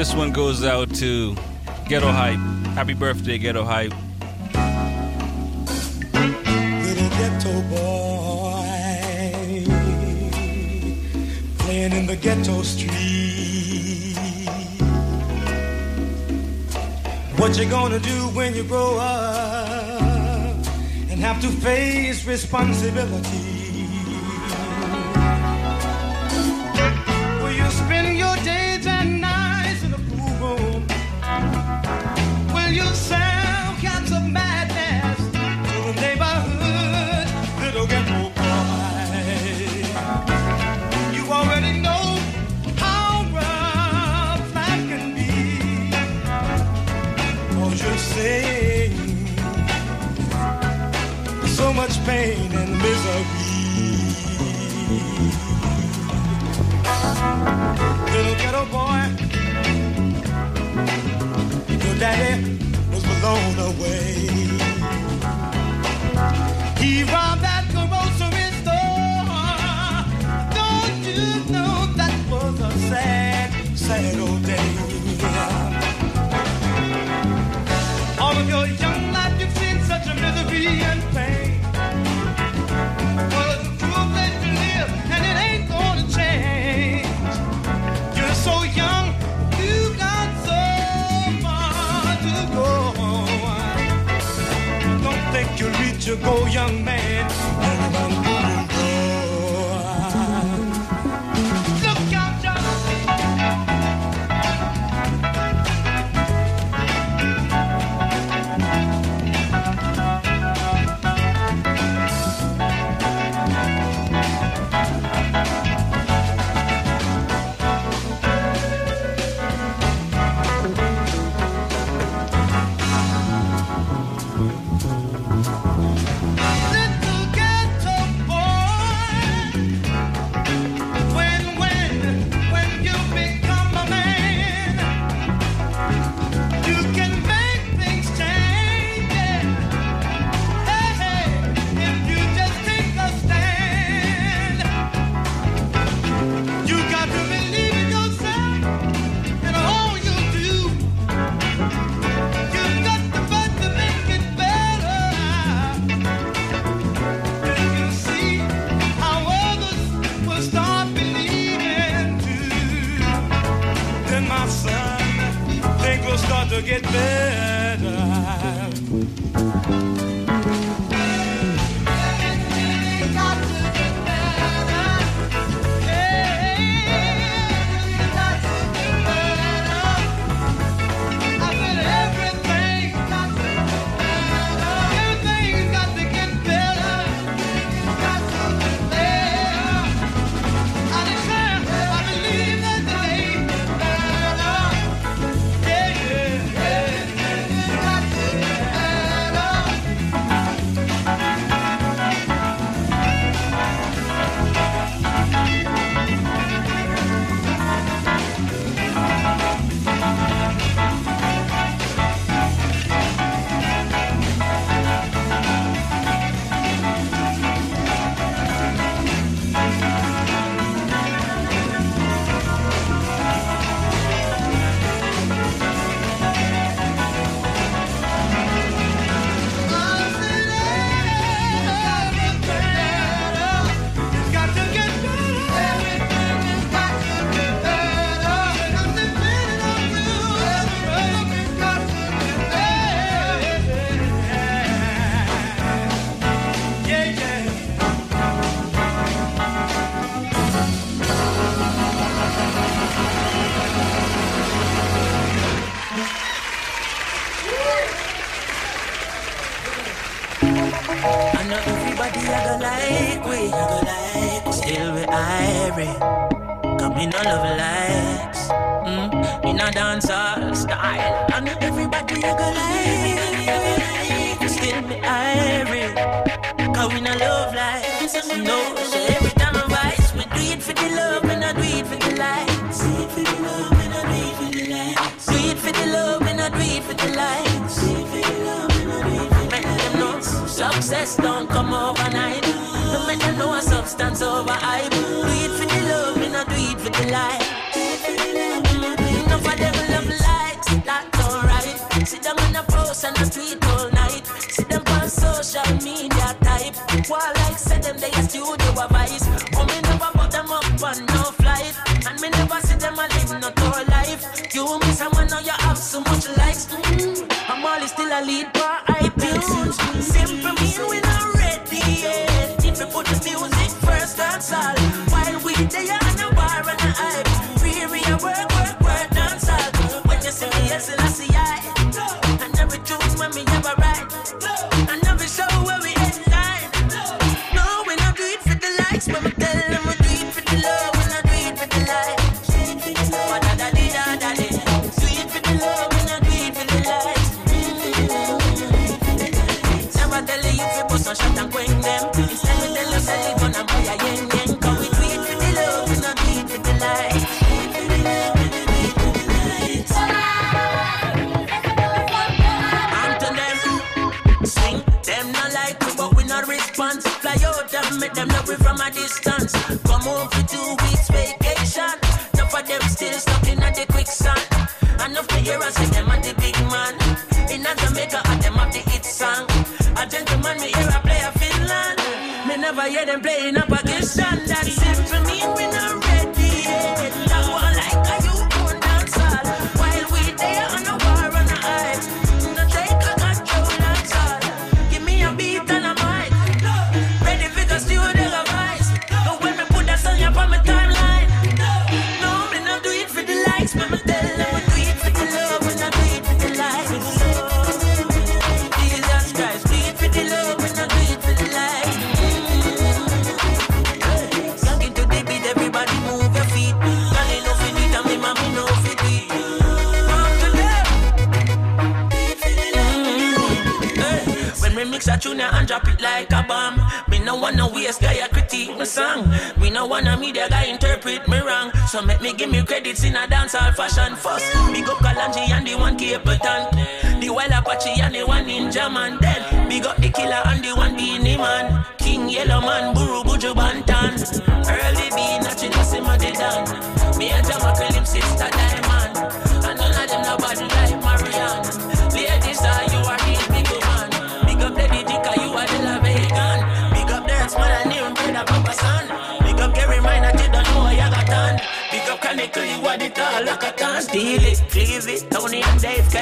This one goes out to Ghetto Hype. Happy birthday, Ghetto Hype. little ghetto boy playing in the ghetto street. What you gonna do when you grow up and have to face responsibility? So much pain and misery. Little ghetto boy, your daddy blown away. He robbed that grocery store. Don't you know that was a sad, sad old day? All of your young life you've seen such a misery ago young man. this time.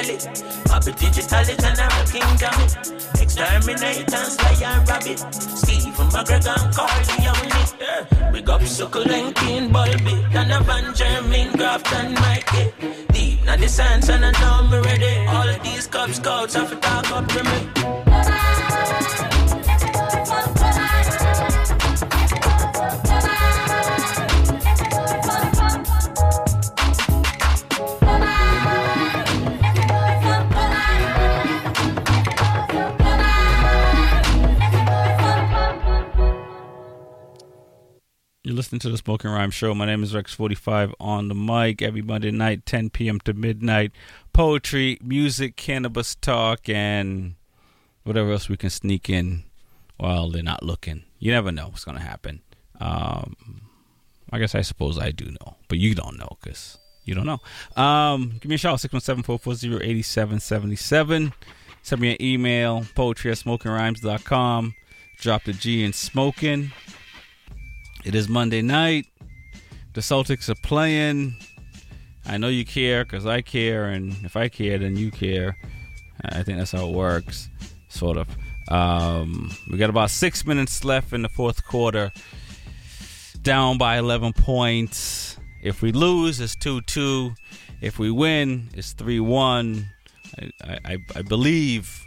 sell it. Digital it and I'm a kingdom. Exterminate and slay and rabbit. Steve, McGregor and Young, only. Yeah. Big up Suckle and King Bulby. Donovan, Jermaine, and Mikey. Deep now the science and I know me ready. All of these Cub Scouts have to talk up to me. to the Smoking Rhyme Show. My name is Rex45 on the mic every Monday night, 10 p.m. to midnight. Poetry, music, cannabis talk, and whatever else we can sneak in while they're not looking. You never know what's going to happen. Um, I guess I suppose I do know, but you don't know because you don't know. Um, give me a shout, 617 440 Send me an email, poetry at smokingrhymes.com. Drop the G in smoking. It is Monday night. The Celtics are playing. I know you care because I care, and if I care, then you care. I think that's how it works, sort of. Um, we got about six minutes left in the fourth quarter. Down by 11 points. If we lose, it's 2 2. If we win, it's 3 1. I, I, I believe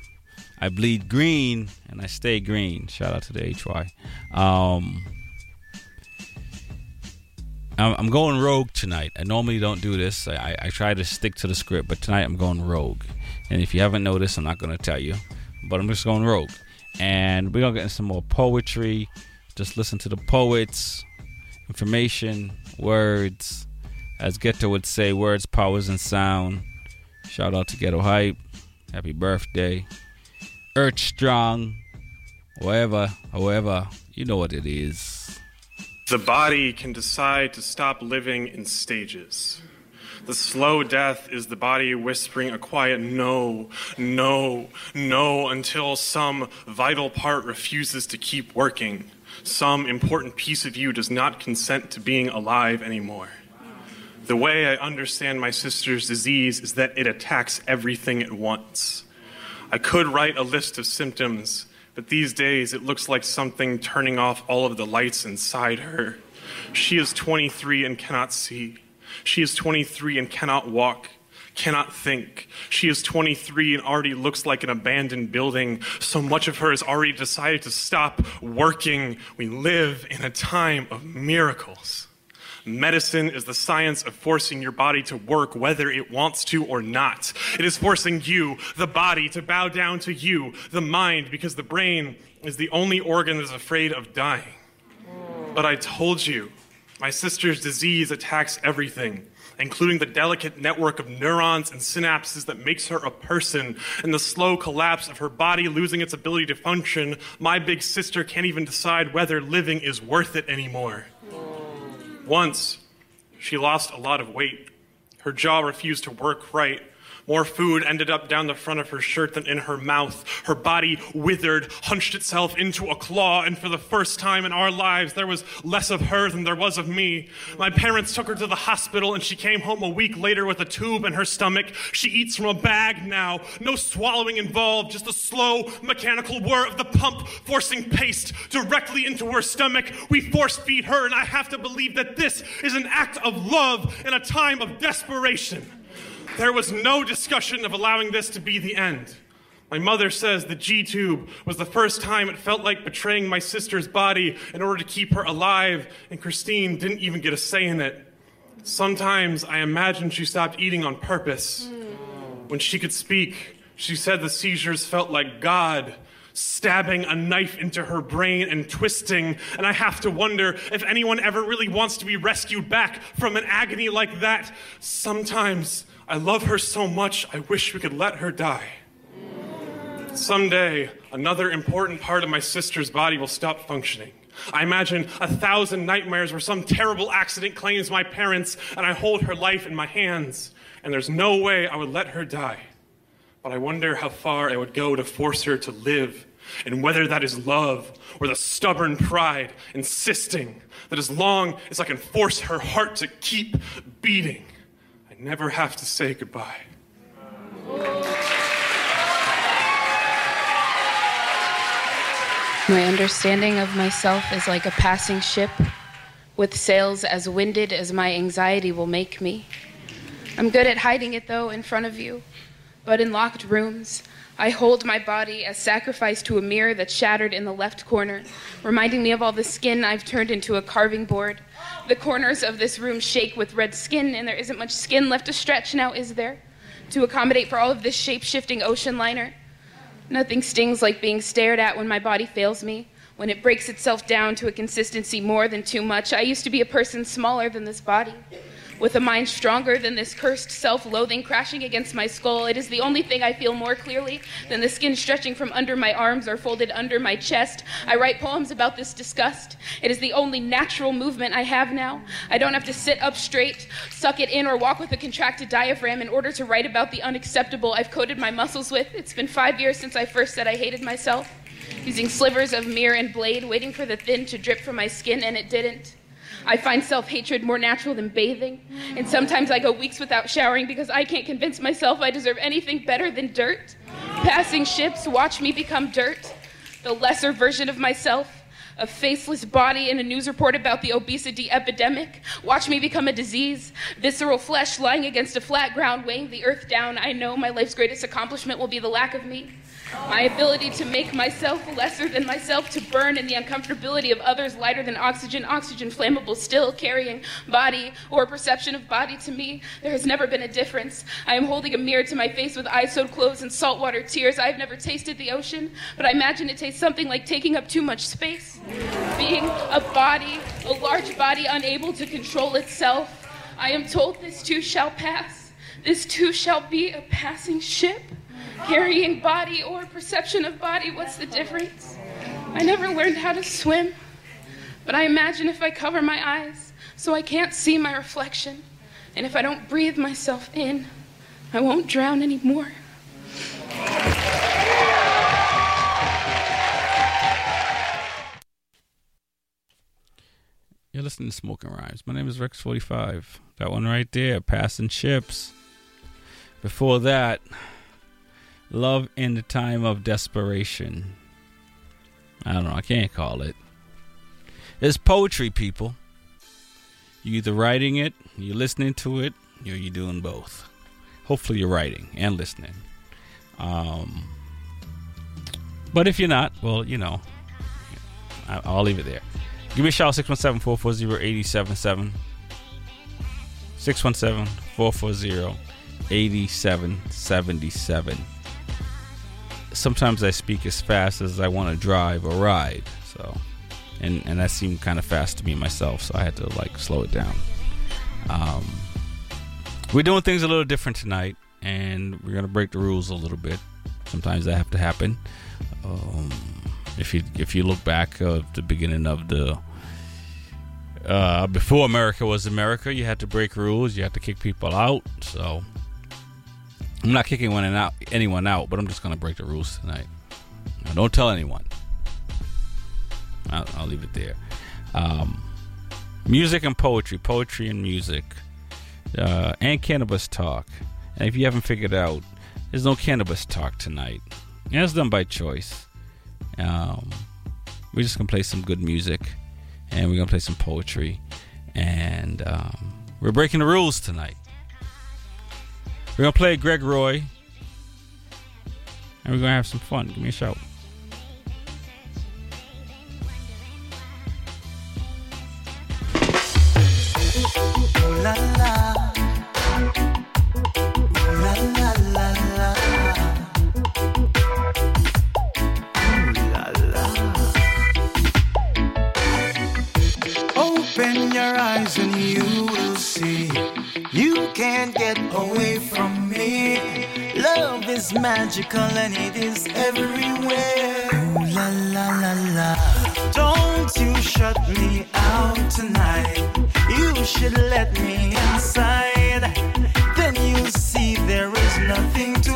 I bleed green and I stay green. Shout out to the HY. Um, I'm going rogue tonight. I normally don't do this. I, I, I try to stick to the script, but tonight I'm going rogue. And if you haven't noticed, I'm not going to tell you, but I'm just going rogue. And we're going to get into some more poetry. Just listen to the poets, information, words. As Ghetto would say, words, powers, and sound. Shout out to Ghetto Hype. Happy birthday. Earth Strong. Whatever, however, you know what it is. The body can decide to stop living in stages. The slow death is the body whispering a quiet no, no, no until some vital part refuses to keep working. Some important piece of you does not consent to being alive anymore. The way I understand my sister's disease is that it attacks everything at once. I could write a list of symptoms, but these days it looks like something turning off all of the lights inside her. She is 23 and cannot see. She is 23 and cannot walk, cannot think. She is 23 and already looks like an abandoned building. So much of her has already decided to stop working. We live in a time of miracles. Medicine is the science of forcing your body to work whether it wants to or not. It is forcing you, the body, to bow down to you, the mind, because the brain is the only organ that is afraid of dying. But I told you, my sister's disease attacks everything, including the delicate network of neurons and synapses that makes her a person, and the slow collapse of her body losing its ability to function. My big sister can't even decide whether living is worth it anymore. Once, she lost a lot of weight. Her jaw refused to work right. More food ended up down the front of her shirt than in her mouth. Her body withered, hunched itself into a claw, and for the first time in our lives, there was less of her than there was of me. My parents took her to the hospital, and she came home a week later with a tube in her stomach. She eats from a bag now. No swallowing involved, just the slow, mechanical whir of the pump forcing paste directly into her stomach. We force feed her, and I have to believe that this is an act of love in a time of desperation. There was no discussion of allowing this to be the end. My mother says the G tube was the first time it felt like betraying my sister's body in order to keep her alive, and Christine didn't even get a say in it. Sometimes I imagine she stopped eating on purpose. When she could speak, she said the seizures felt like God stabbing a knife into her brain and twisting. And I have to wonder if anyone ever really wants to be rescued back from an agony like that. Sometimes I love her so much, I wish we could let her die. Someday, another important part of my sister's body will stop functioning. I imagine a thousand nightmares where some terrible accident claims my parents and I hold her life in my hands, and there's no way I would let her die. But I wonder how far I would go to force her to live, and whether that is love or the stubborn pride insisting that as long as I can force her heart to keep beating, never have to say goodbye. My understanding of myself is like a passing ship with sails as winded as my anxiety will make me. I'm good at hiding it though in front of you, but in locked rooms, I hold my body as sacrifice to a mirror that's shattered in the left corner, reminding me of all the skin I've turned into a carving board. The corners of this room shake with red skin, and there isn't much skin left to stretch now, is there? To accommodate for all of this shape shifting ocean liner? Nothing stings like being stared at when my body fails me, when it breaks itself down to a consistency more than too much. I used to be a person smaller than this body, with a mind stronger than this cursed self loathing crashing against my skull. It is the only thing I feel more clearly than the skin stretching from under my arms or folded under my chest. I write poems about this disgust. It is the only natural movement I have now. I don't have to sit up straight, suck it in, or walk with a contracted diaphragm in order to write about the unacceptable I've coated my muscles with. It's been five years since I first said I hated myself, using slivers of mirror and blade, waiting for the thin to drip from my skin, and it didn't. I find self hatred more natural than bathing. And sometimes I go weeks without showering because I can't convince myself I deserve anything better than dirt. Passing ships watch me become dirt, the lesser version of myself. A faceless body in a news report about the obesity epidemic. Watch me become a disease. Visceral flesh lying against a flat ground, weighing the earth down. I know my life's greatest accomplishment will be the lack of me. My ability to make myself lesser than myself, to burn in the uncomfortability of others, lighter than oxygen, oxygen flammable still, carrying body or perception of body to me. There has never been a difference. I am holding a mirror to my face with eyes closed and saltwater tears. I have never tasted the ocean, but I imagine it tastes something like taking up too much space. Being a body, a large body unable to control itself. I am told this too shall pass. This too shall be a passing ship carrying body or perception of body, what's the difference? I never learned how to swim, but I imagine if I cover my eyes so I can't see my reflection, and if I don't breathe myself in, I won't drown anymore. You're listening to Smoking Rhymes. My name is Rex45. That one right there, Passing Ships. Before that, Love in the Time of Desperation. I don't know, I can't call it. It's poetry, people. You're either writing it, you're listening to it, or you're doing both. Hopefully, you're writing and listening. Um, but if you're not, well, you know, I'll leave it there. Give me a shout 617 440 877. 617 440 8777. Sometimes I speak as fast as I want to drive or ride. So, and, and that seemed kind of fast to me myself. So I had to like slow it down. Um, we're doing things a little different tonight, and we're gonna break the rules a little bit. Sometimes that have to happen. Um, if you if you look back of the beginning of the uh, before America was America, you had to break rules. You had to kick people out. So I'm not kicking anyone out, anyone out, but I'm just gonna break the rules tonight. Now, don't tell anyone. I'll, I'll leave it there. Um, music and poetry, poetry and music, uh, and cannabis talk. And if you haven't figured out, there's no cannabis talk tonight. And it's done by choice. Um, we're just gonna play some good music, and we're gonna play some poetry, and um, we're breaking the rules tonight. We're gonna play Greg Roy, and we're gonna have some fun. Give me a shout. La la. Get away from me. Love is magical and it is everywhere. Ooh la la la la. Don't you shut me out tonight. You should let me inside. Then you'll see there is nothing to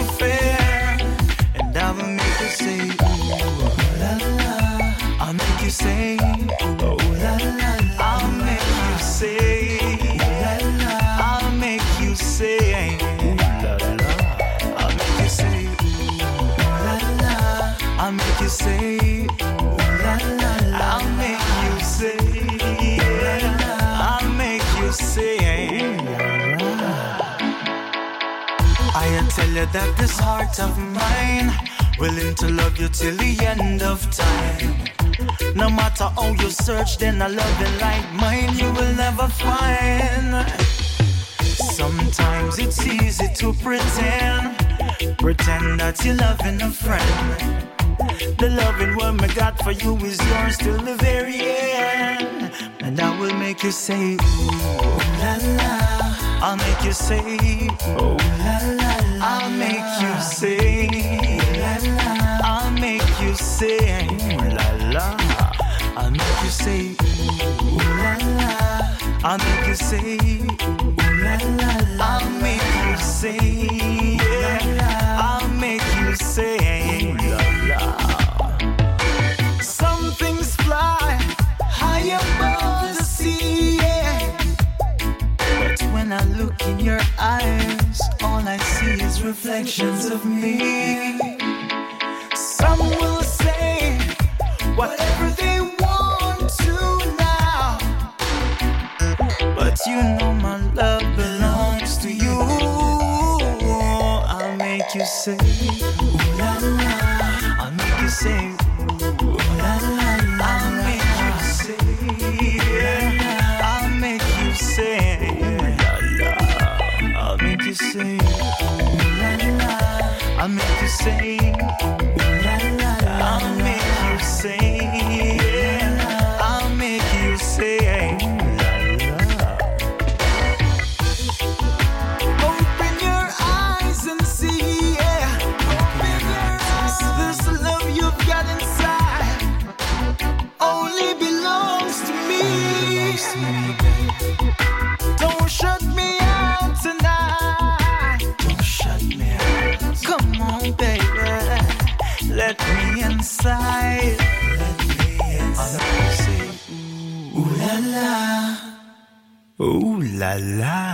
la. I'll make you. I'll make you. I tell you that this heart of mine willing to love you till the end of time. No matter how you search, then a loving like mine you will never find. Sometimes it's easy to pretend, pretend that you're loving a friend. The loving one I got for you is yours till the very end, and I will make you say, ooh la la. I'll make you say, oh la la. I'll make you say, la la. I'll make you say, ooh la la. I'll make you say, ooh la la. I'll make you say, ooh la la. I'll make you say, your eyes, all I see is reflections of me. Some will say whatever they want to now, but you know my love belongs to you. I'll make you say, ooh I'll make you say. Say, la la.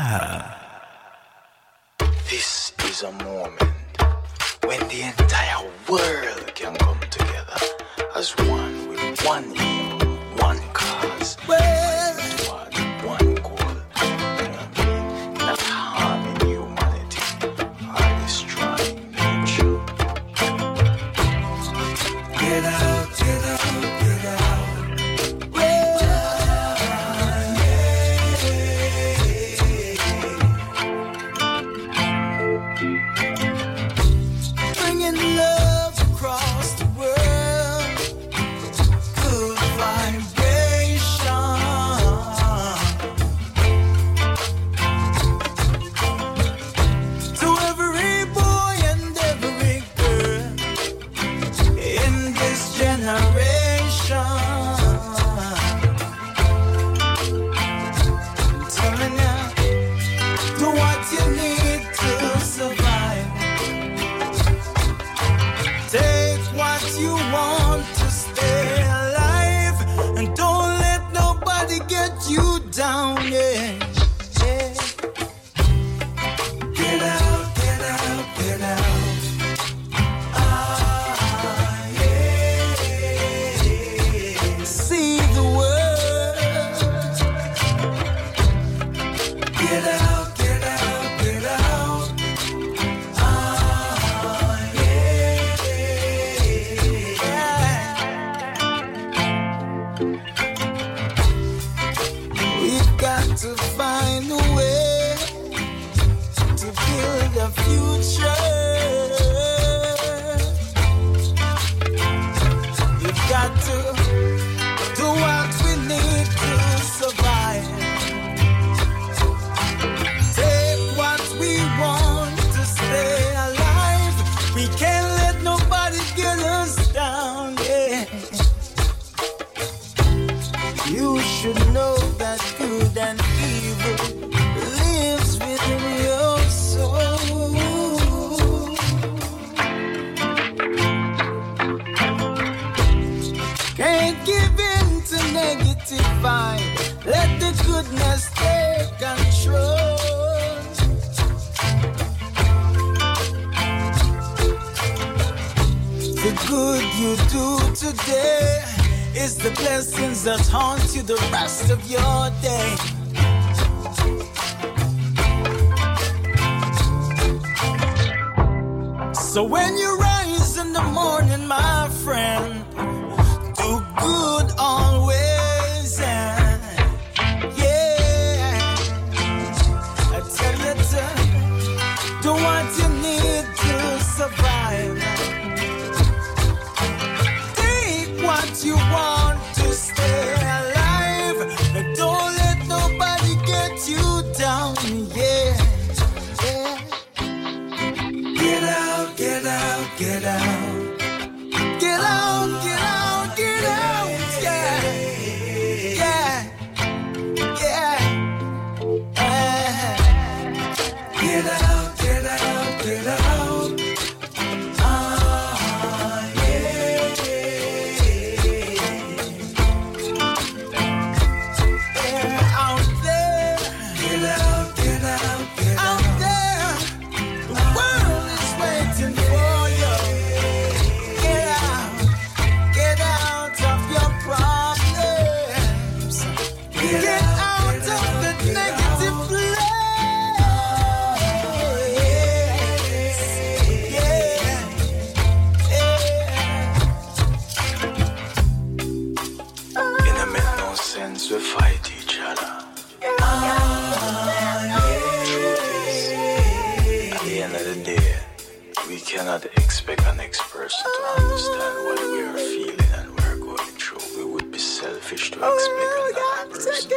Cannot expect an next person to understand what we are feeling and we're going through. We would be selfish to expect another person to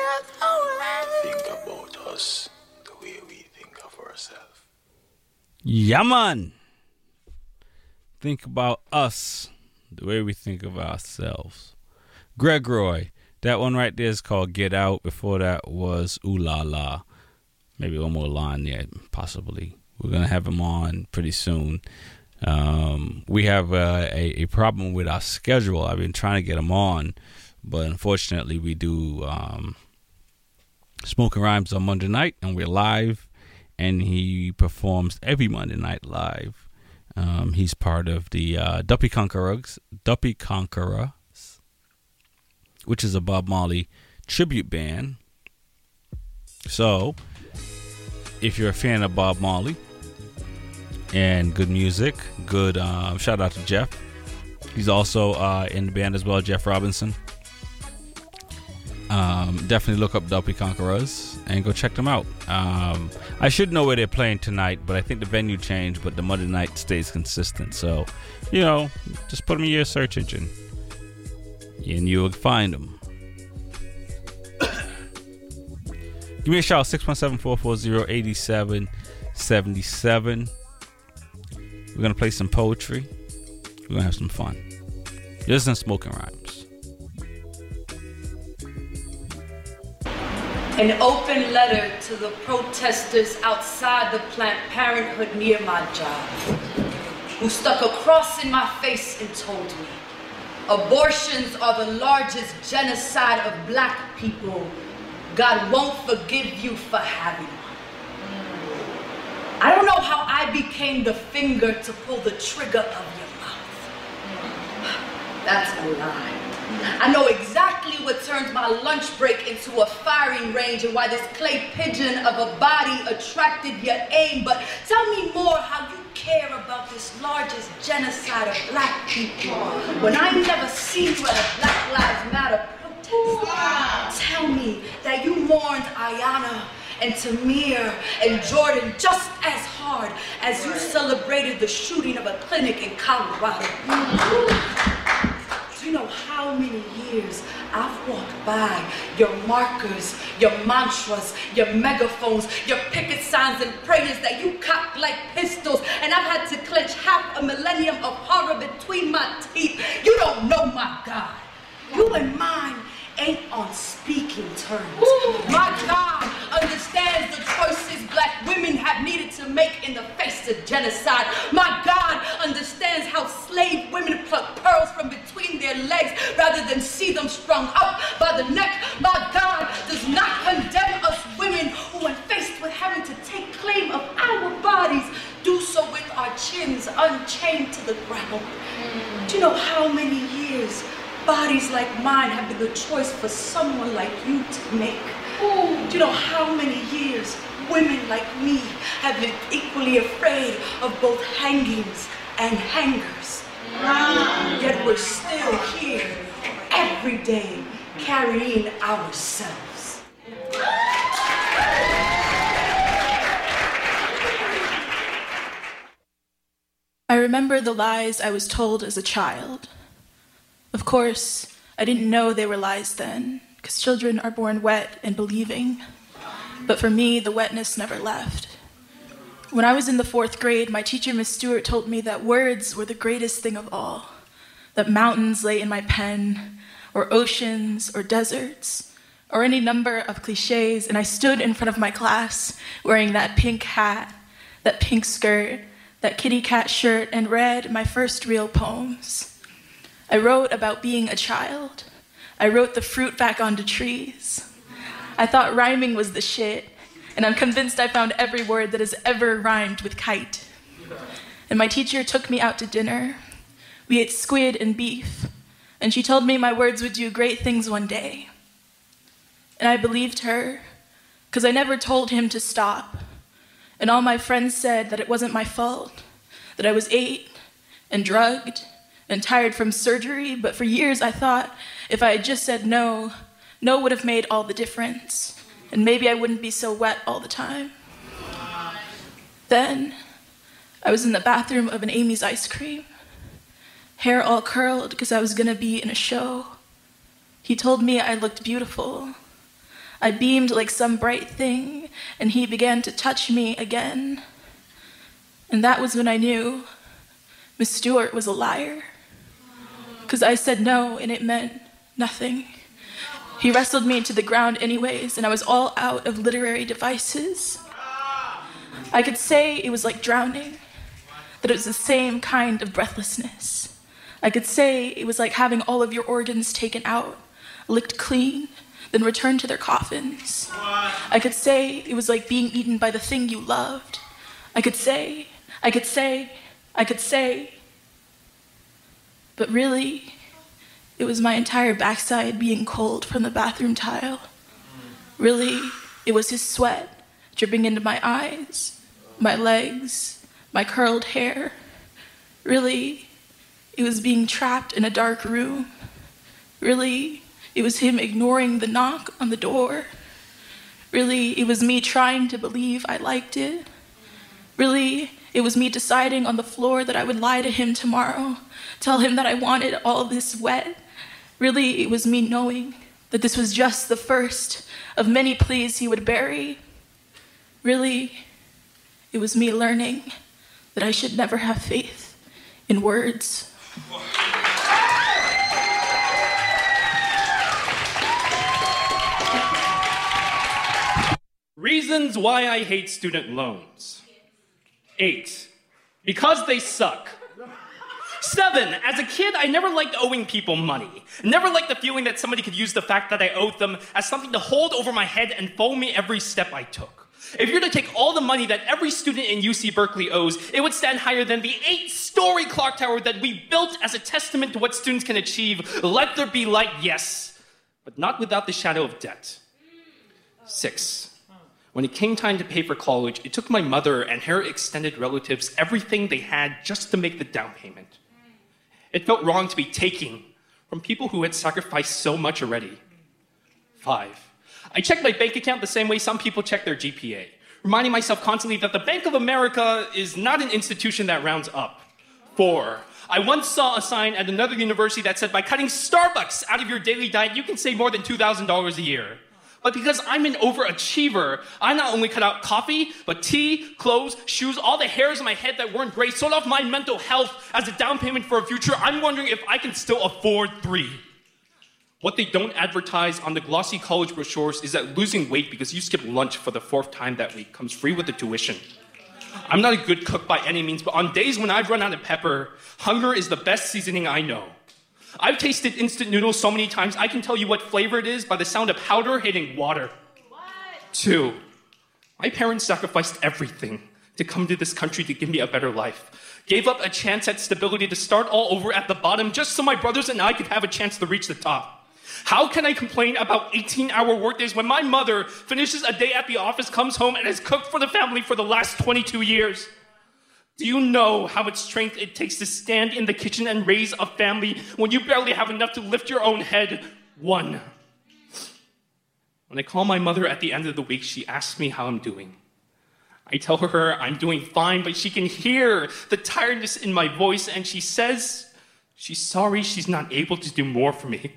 think about us the way we think of ourselves. Yeah, man. Think about us the way we think of ourselves. Greg Roy. That one right there is called Get Out. Before that was Ooh La La. Maybe one more line there, possibly. We're to have him on pretty soon. Um, we have uh, a, a problem with our schedule. I've been trying to get him on, but unfortunately, we do um, Smoking Rhymes on Monday night, and we're live, and he performs every Monday night live. Um, he's part of the uh, Duppy Conquerors, Duppy Conquerors, which is a Bob Marley tribute band. So, if you're a fan of Bob Marley and good music, good um, shout out to Jeff. He's also uh, in the band as well, Jeff Robinson. Um, definitely look up Duppy Conquerors and go check them out. Um, I should know where they're playing tonight, but I think the venue changed, but the Monday night stays consistent. So, you know, just put them in your search engine and you'll find them. Give me a shout 617 440 8777. We're to play some poetry. We're to have some fun. This isn't Smoking Rhymes. An open letter to the protesters outside the Planned Parenthood near my job, who stuck a cross in my face and told me abortions are the largest genocide of black people. God won't forgive you for having. I don't know how I became the finger to pull the trigger of your mouth. That's a lie. I know exactly what turns my lunch break into a firing range and why this clay pigeon of a body attracted your aim. But tell me more how you care about this largest genocide of black people when I never seen you at a Black Lives Matter protest. Tell me that you mourned Ayana and Tamir and Jordan just as hard as you celebrated the shooting of a clinic in Colorado. Do you know how many years I've walked by your markers, your mantras, your megaphones, your picket signs and prayers that you cocked like pistols, and I've had to clench half a millennium of horror between my teeth. You don't know my God. You and mine ain't on speaking terms. My God understands the choices black women have needed to make in the face of genocide. My God understands how slave women pluck pearls from between their legs rather than see them strung up by the neck. My God does not condemn us women who, when faced with having to take claim of our bodies, do so with our chins unchained to the ground. Do you know how many years bodies like mine have been the choice for someone like you to make? Do you know how many years women like me have been equally afraid of both hangings and hangers? Yet we're still here every day carrying ourselves. I remember the lies I was told as a child. Of course, I didn't know they were lies then, because children are born wet and believing. But for me, the wetness never left. When I was in the fourth grade, my teacher, Miss Stewart, told me that words were the greatest thing of all, that mountains lay in my pen, or oceans, or deserts, or any number of cliches, and I stood in front of my class wearing that pink hat, that pink skirt, that kitty cat shirt, and read my first real poems. I wrote about being a child. I wrote the fruit back onto trees. I thought rhyming was the shit, and I'm convinced I found every word that has ever rhymed with kite. And my teacher took me out to dinner. We ate squid and beef, and she told me my words would do great things one day. And I believed her, because I never told him to stop. And all my friends said that it wasn't my fault, that I was eight and drugged and tired from surgery, but for years I thought if I had just said no, no would have made all the difference, and maybe I wouldn't be so wet all the time. Then I was in the bathroom of an Amy's ice cream, hair all curled because I was to be in a show. He told me I looked beautiful. I beamed like some bright thing, and he began to touch me again. And that was when I knew Miss Stewart was a liar. Because I said no, and it meant nothing. He wrestled me to the ground, anyways, and I was all out of literary devices. I could say it was like drowning, that it was the same kind of breathlessness. I could say it was like having all of your organs taken out, licked clean, then returned to their coffins. I could say it was like being eaten by the thing you loved. I could say, I could say, I could say. But really, it was my entire backside being cold from the bathroom tile. Really, it was his sweat dripping into my eyes, my legs, my curled hair. Really, it was being trapped in a dark room. Really, it was him ignoring the knock on the door. Really, it was me trying to believe I liked it. Really, it was me deciding on the floor that I would lie to him tomorrow, tell him that I wanted all this wet. Really, it was me knowing that this was just the first of many pleas he would bury. Really, it was me learning that I should never have faith in words. Reasons why I hate student loans. Eight, because they suck. Seven, as a kid, I never liked owing people money. Never liked the feeling that somebody could use the fact that I owed them as something to hold over my head and follow me every step I took. If you were to take all the money that every student in UC Berkeley owes, it would stand higher than the eight story clock tower that we built as a testament to what students can achieve. Let there be light, yes, but not without the shadow of debt. Six, when it came time to pay for college, it took my mother and her extended relatives everything they had just to make the down payment. It felt wrong to be taking from people who had sacrificed so much already. Five, I checked my bank account the same way some people check their GPA, reminding myself constantly that the Bank of America is not an institution that rounds up. Four, I once saw a sign at another university that said by cutting Starbucks out of your daily diet, you can save more than $2,000 a year. But because I'm an overachiever, I not only cut out coffee, but tea, clothes, shoes, all the hairs in my head that weren't great, sold off my mental health as a down payment for a future. I'm wondering if I can still afford three. What they don't advertise on the glossy college brochures is that losing weight because you skip lunch for the fourth time that week comes free with the tuition. I'm not a good cook by any means, but on days when I've run out of pepper, hunger is the best seasoning I know. I've tasted instant noodles so many times, I can tell you what flavor it is by the sound of powder hitting water. Two, my parents sacrificed everything to come to this country to give me a better life. Gave up a chance at stability to start all over at the bottom just so my brothers and I could have a chance to reach the top. How can I complain about 18 hour workdays when my mother finishes a day at the office, comes home, and has cooked for the family for the last 22 years? Do you know how much strength it takes to stand in the kitchen and raise a family when you barely have enough to lift your own head? One. When I call my mother at the end of the week, she asks me how I'm doing. I tell her I'm doing fine, but she can hear the tiredness in my voice, and she says she's sorry she's not able to do more for me.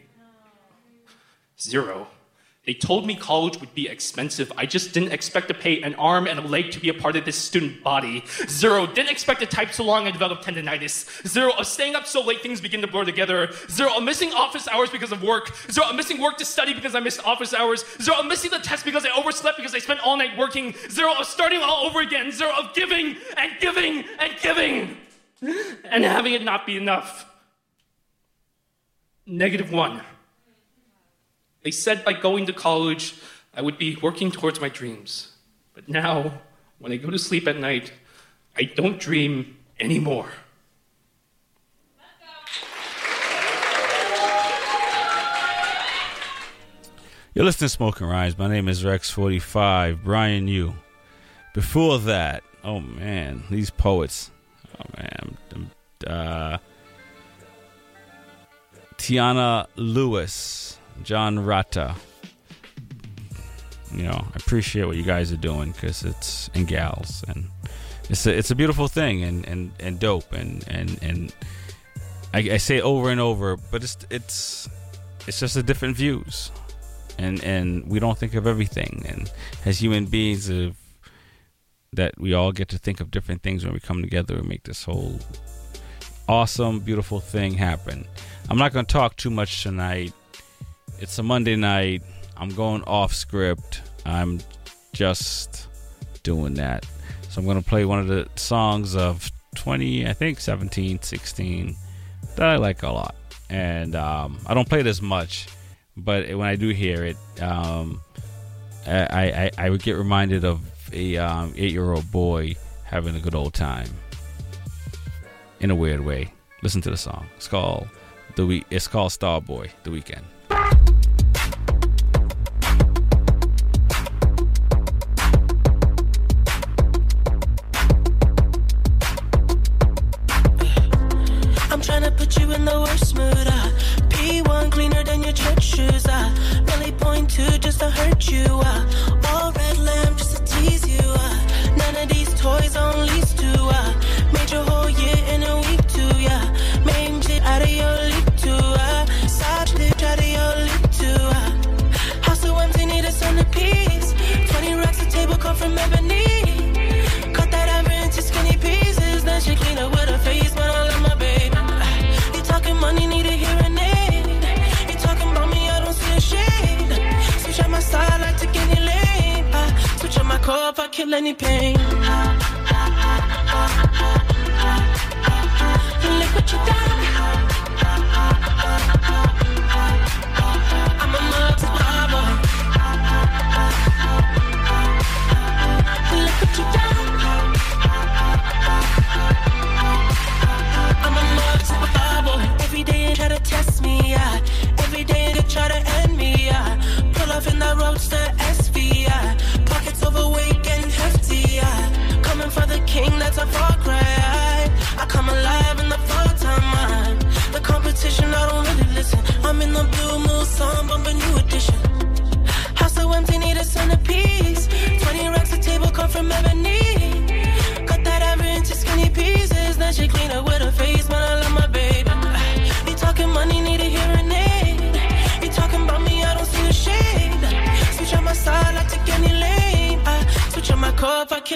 Zero. They told me college would be expensive. I just didn't expect to pay an arm and a leg to be a part of this student body. Zero. Didn't expect to type so long and develop tendonitis. Zero. Of staying up so late things begin to blur together. Zero. Of missing office hours because of work. Zero. Of missing work to study because I missed office hours. Zero. Of missing the test because I overslept because I spent all night working. Zero. Of starting all over again. Zero. Of giving and giving and giving and having it not be enough. Negative one. They said by going to college, I would be working towards my dreams. But now, when I go to sleep at night, I don't dream anymore. You're listening to Smoking Rhymes. My name is Rex45, Brian Yu. Before that, oh man, these poets. Oh man. Uh, Tiana Lewis, John Rata. You know, I appreciate what you guys are doing because it's, and gals, and it's a it's a beautiful thing and and and dope and and and I, I say over and over, but it's it's it's just a different views, and and we don't think of everything, and as human beings, of that we all get to think of different things when we come together and make this whole awesome, beautiful thing happen. I'm not going to talk too much tonight. It's a Monday night. I'm going off script. I'm just doing that. So I'm going to play one of the songs of 20, I think 17, 16 that I like a lot. And um, I don't play it as much, but when I do hear it, um, I, I, I would get reminded of a um, eight year old boy having a good old time in a weird way. Listen to the song. It's called the we- It's called Starboy. The weekend. These on lease to. Uh. Made your whole year in a week too. Yeah. Made shit out of your league too. Uh. Side bitch out of your league too. Uh. House so empty, need a centerpiece. 20 racks a table come from ebony. Cut that ever into skinny pieces. Then she clean up with her face, but I love my baby. You talking money, need a hearing aid. You talking about me, I don't see a shade. Switch out my style, I take any lane. I switch out my core if I kill any pain. You done.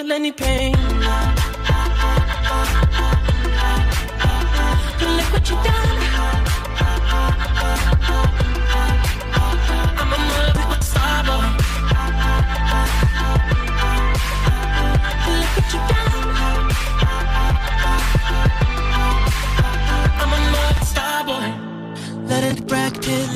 Kill any pain. Look what you done.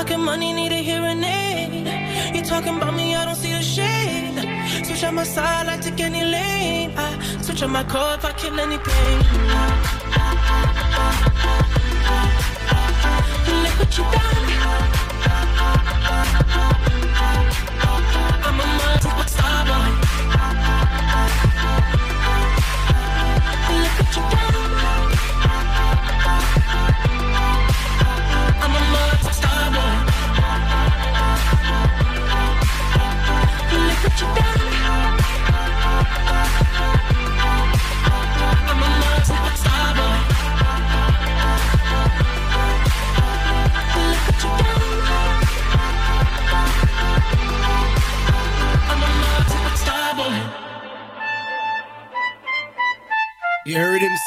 Talking money, need a hearing aid. You talking about me, I don't see the shade. Switch on my side, I take any lane. I switch on my core if I kill any pain. Look what you done.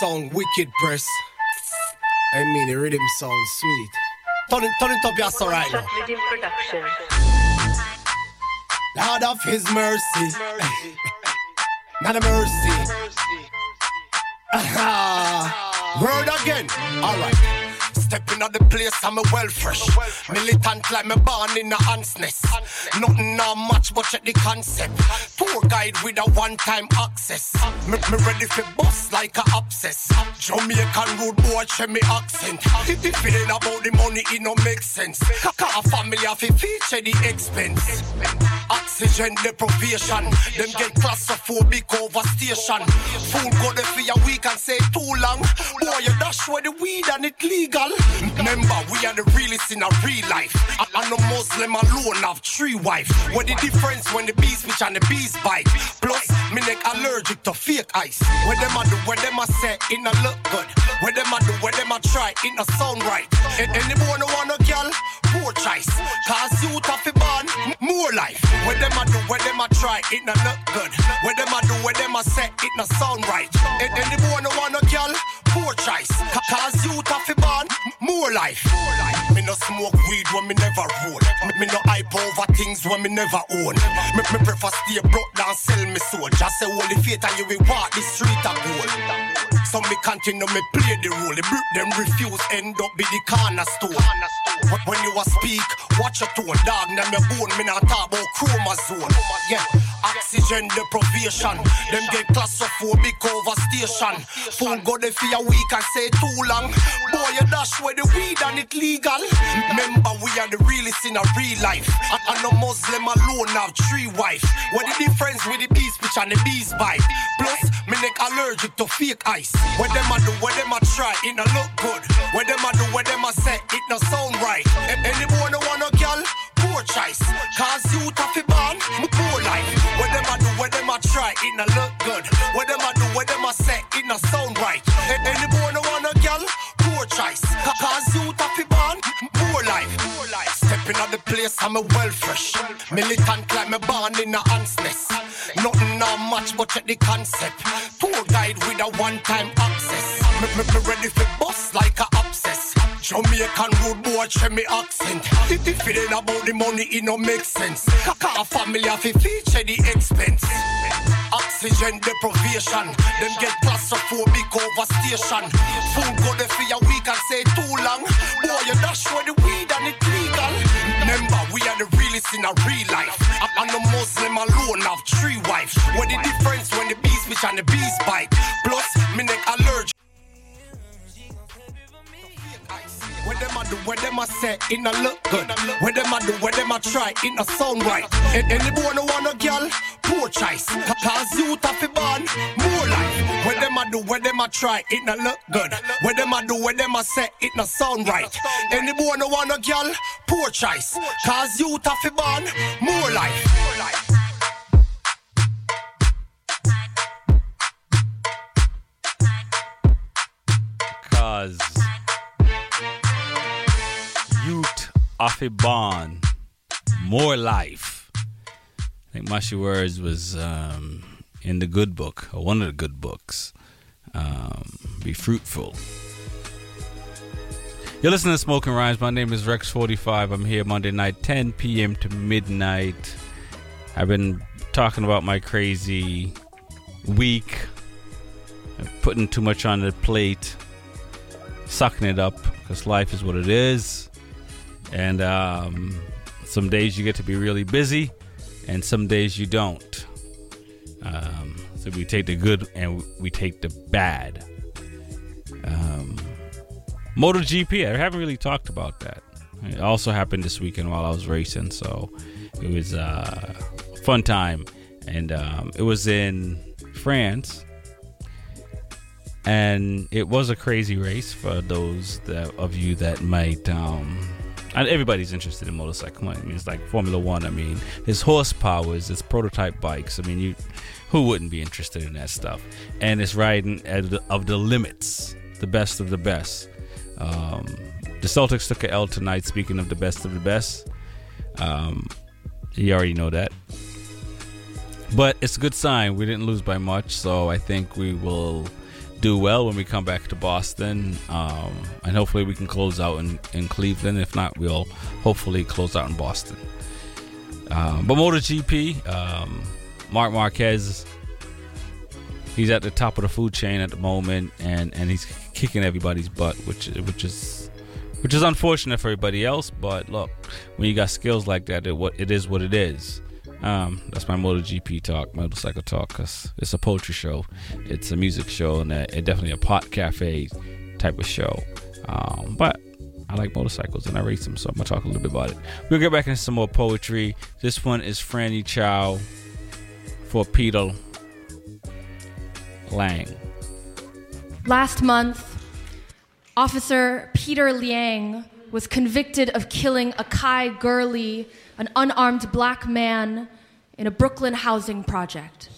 Sound wicked, press. I mean, the rhythm him sound sweet. Turn it, turn it up, yes, alright now. Lord of His mercy, not a mercy. Aha. Word again, alright. Stepping out the place, I'm a well fresh. Militant like me born in a ants nest. Nothing not much, but check the concept. Tour guide with a one-time access. Me, me ready for bust like a abscess. Jamaican road boy, check me accent. If it ain't about the money, it no make sense. Car family have to feature the expense. Oxygen deprivation, them get claustrophobic over station. Food go there for your week and say too long. Boy, you dash where the weed and it legal. Remember, we are the realest in a real life. I'm no Muslim alone, have three wife. What the difference when the bees bitch and the bees bite? Plus, me neck allergic to fake ice. Where them I do, where them I say, it no look good. Where them I do, where them I try, it no sound right. And any boy no want no girl, poor choice. Cause you tough born, more life. Where them I do, where them I try, it no look good. Where them I do, where them I say, it no sound right. And any boy no want no girl, poor choice. Cause you tough born, more life. Me no smoke weed when me never roll. Me, no hype over things when me never own. Me, me prefer stay broke than sell me soul. Just say holy faith and you will walk the street of gold. Some me continue me play the role. The brute them refuse end up be the cornerstone. But when you a speak, watch your tone, dog. Now me bone, me not talk about chromosome. Yeah, oxygen deprivation. Them get claustrophobic over station. Phone go there for a week and say too long. Boy, you dash where the weed and it legal. Remember, we are the realest in a real life. And, no Muslim alone have three wife. What the difference with the bees bitch and the bees bite? Plus, me neck allergic to fake ice. What them I do, what them I try, it no look good. What them I do, what them I say, it no sound right. A- any boy no want no girl, poor choice. Cause you tough it no look good. What them I do, what them I say, it no sound right. A- any boy no want no girl, poor choice. Ca- Cause you tough born, poor life. Stepping out the place, I'm a well fresh. Militant like me born in a ants nest. Nothing not much, but check the concept. Tour guide with a one-time access. Me, me, me ready for bust like a abscess. Jamaican road boy, check me accent. If it ain't about the money, it no make sense. Car family have to feature the expense. Oxygen deprivation, them get claustrophobic over station. Food go there for a week and say too long. Boy, you dash where the weed and it legal. Remember, we are the realest in a real life. I'm no Muslim alone, have three wives. What the difference when the bees bitch and the bees bite? Plus, Where them I do, where them I say, it no look good. Where them I do, where them I try, it no sound right. And any boy no want no girl, poor choice. Ca- Cause you tough born, more life. Where them I do, where them I try, it no look good. Where them I do, where them I say, it no sound right. Any boy no want no girl, poor choice. Cause you tough born, more life. Cause a bond, more life. I think Mushy Words was um, in the good book, or one of the good books. Um, be fruitful. You're listening to Smoking Rhymes. My name is Rex45. I'm here Monday night, 10 p.m. to midnight. I've been talking about my crazy week, putting too much on the plate, sucking it up because life is what it is. And um, some days you get to be really busy, and some days you don't. Um, so we take the good and we take the bad. Um, MotoGP, I haven't really talked about that. It also happened this weekend while I was racing, so it was uh, a fun time. And um, it was in France, and it was a crazy race for those that, of you that might. Um, and everybody's interested in motorcycle. I mean, it's like Formula One. I mean, it's horsepower, it's prototype bikes. I mean, you who wouldn't be interested in that stuff? And it's riding at the, of the limits, the best of the best. Um, the Celtics took a L tonight. Speaking of the best of the best, um, you already know that. But it's a good sign. We didn't lose by much, so I think we will do well when we come back to Boston. Um, and hopefully we can close out in, in Cleveland. If not, we'll hopefully close out in Boston. Um, but MotoGP, um, Marc Marquez, he's at the top of the food chain at the moment, and, and he's kicking everybody's butt, which which is which is unfortunate for everybody else. But look, when you got skills like that, it what it is what it is. Um, that's my MotoGP talk, motorcycle talk, because it's a poetry show, it's a music show, and a, it definitely a pot cafe type of show. Um, but I like motorcycles and I race them, so I'm gonna talk a little bit about it. We'll get back into some more poetry. This one is Franny Choi for Peter Liang. Last month, Officer Peter Liang was convicted of killing Akai Gurley, an unarmed black man, in a Brooklyn housing project.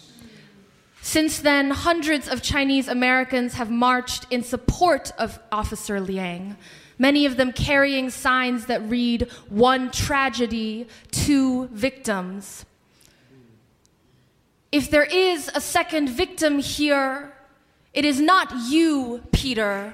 Since then, hundreds of Chinese Americans have marched in support of Officer Liang, many of them carrying signs that read, One tragedy, two victims. If there is a second victim here, it is not you, Peter.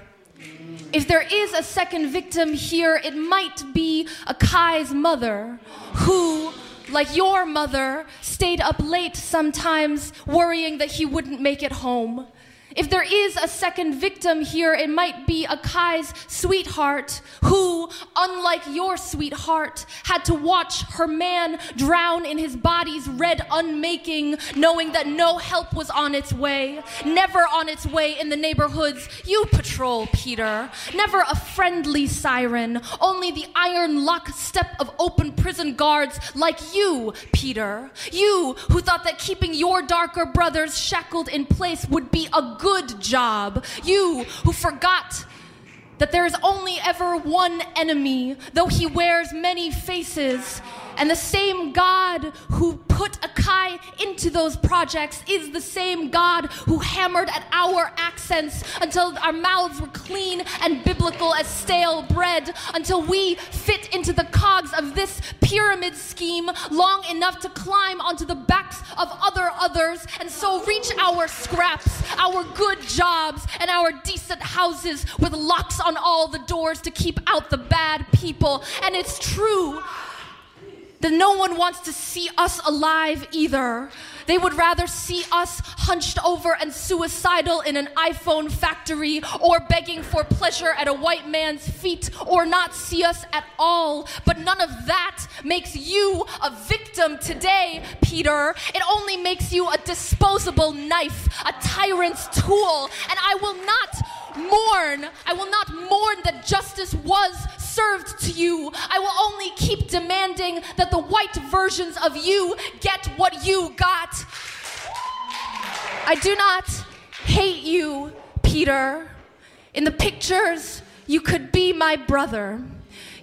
If there is a second victim here, it might be Akai's mother, who, like your mother, stayed up late sometimes worrying that he wouldn't make it home. If there is a second victim here, it might be Akai's sweetheart, who, unlike your sweetheart, had to watch her man drown in his body's red unmaking, knowing that no help was on its way. Never on its way in the neighborhoods you patrol, Peter. Never a friendly siren, only the iron lockstep of open prison guards like you, Peter. You who thought that keeping your darker brothers shackled in place would be a good job. You who forgot that there is only ever one enemy, though he wears many faces. And the same God who put Akai into those projects is the same God who hammered at our accents until our mouths were clean and biblical as stale bread, until we fit into the cogs of this pyramid scheme long enough to climb onto the backs of other others and so reach our scraps, our good jobs, and our decent houses with locks on all the doors to keep out the bad people. And it's true that no one wants to see us alive either. They would rather see us hunched over and suicidal in an iPhone factory or begging for pleasure at a white man's feet or not see us at all. But none of that makes you a victim today, Peter. It only makes you a disposable knife, a tyrant's tool. And I will not mourn. I will not mourn that justice was served to you. I will only keep demanding that the white versions of you get what you got. I do not hate you, Peter. In the pictures, you could be my brother.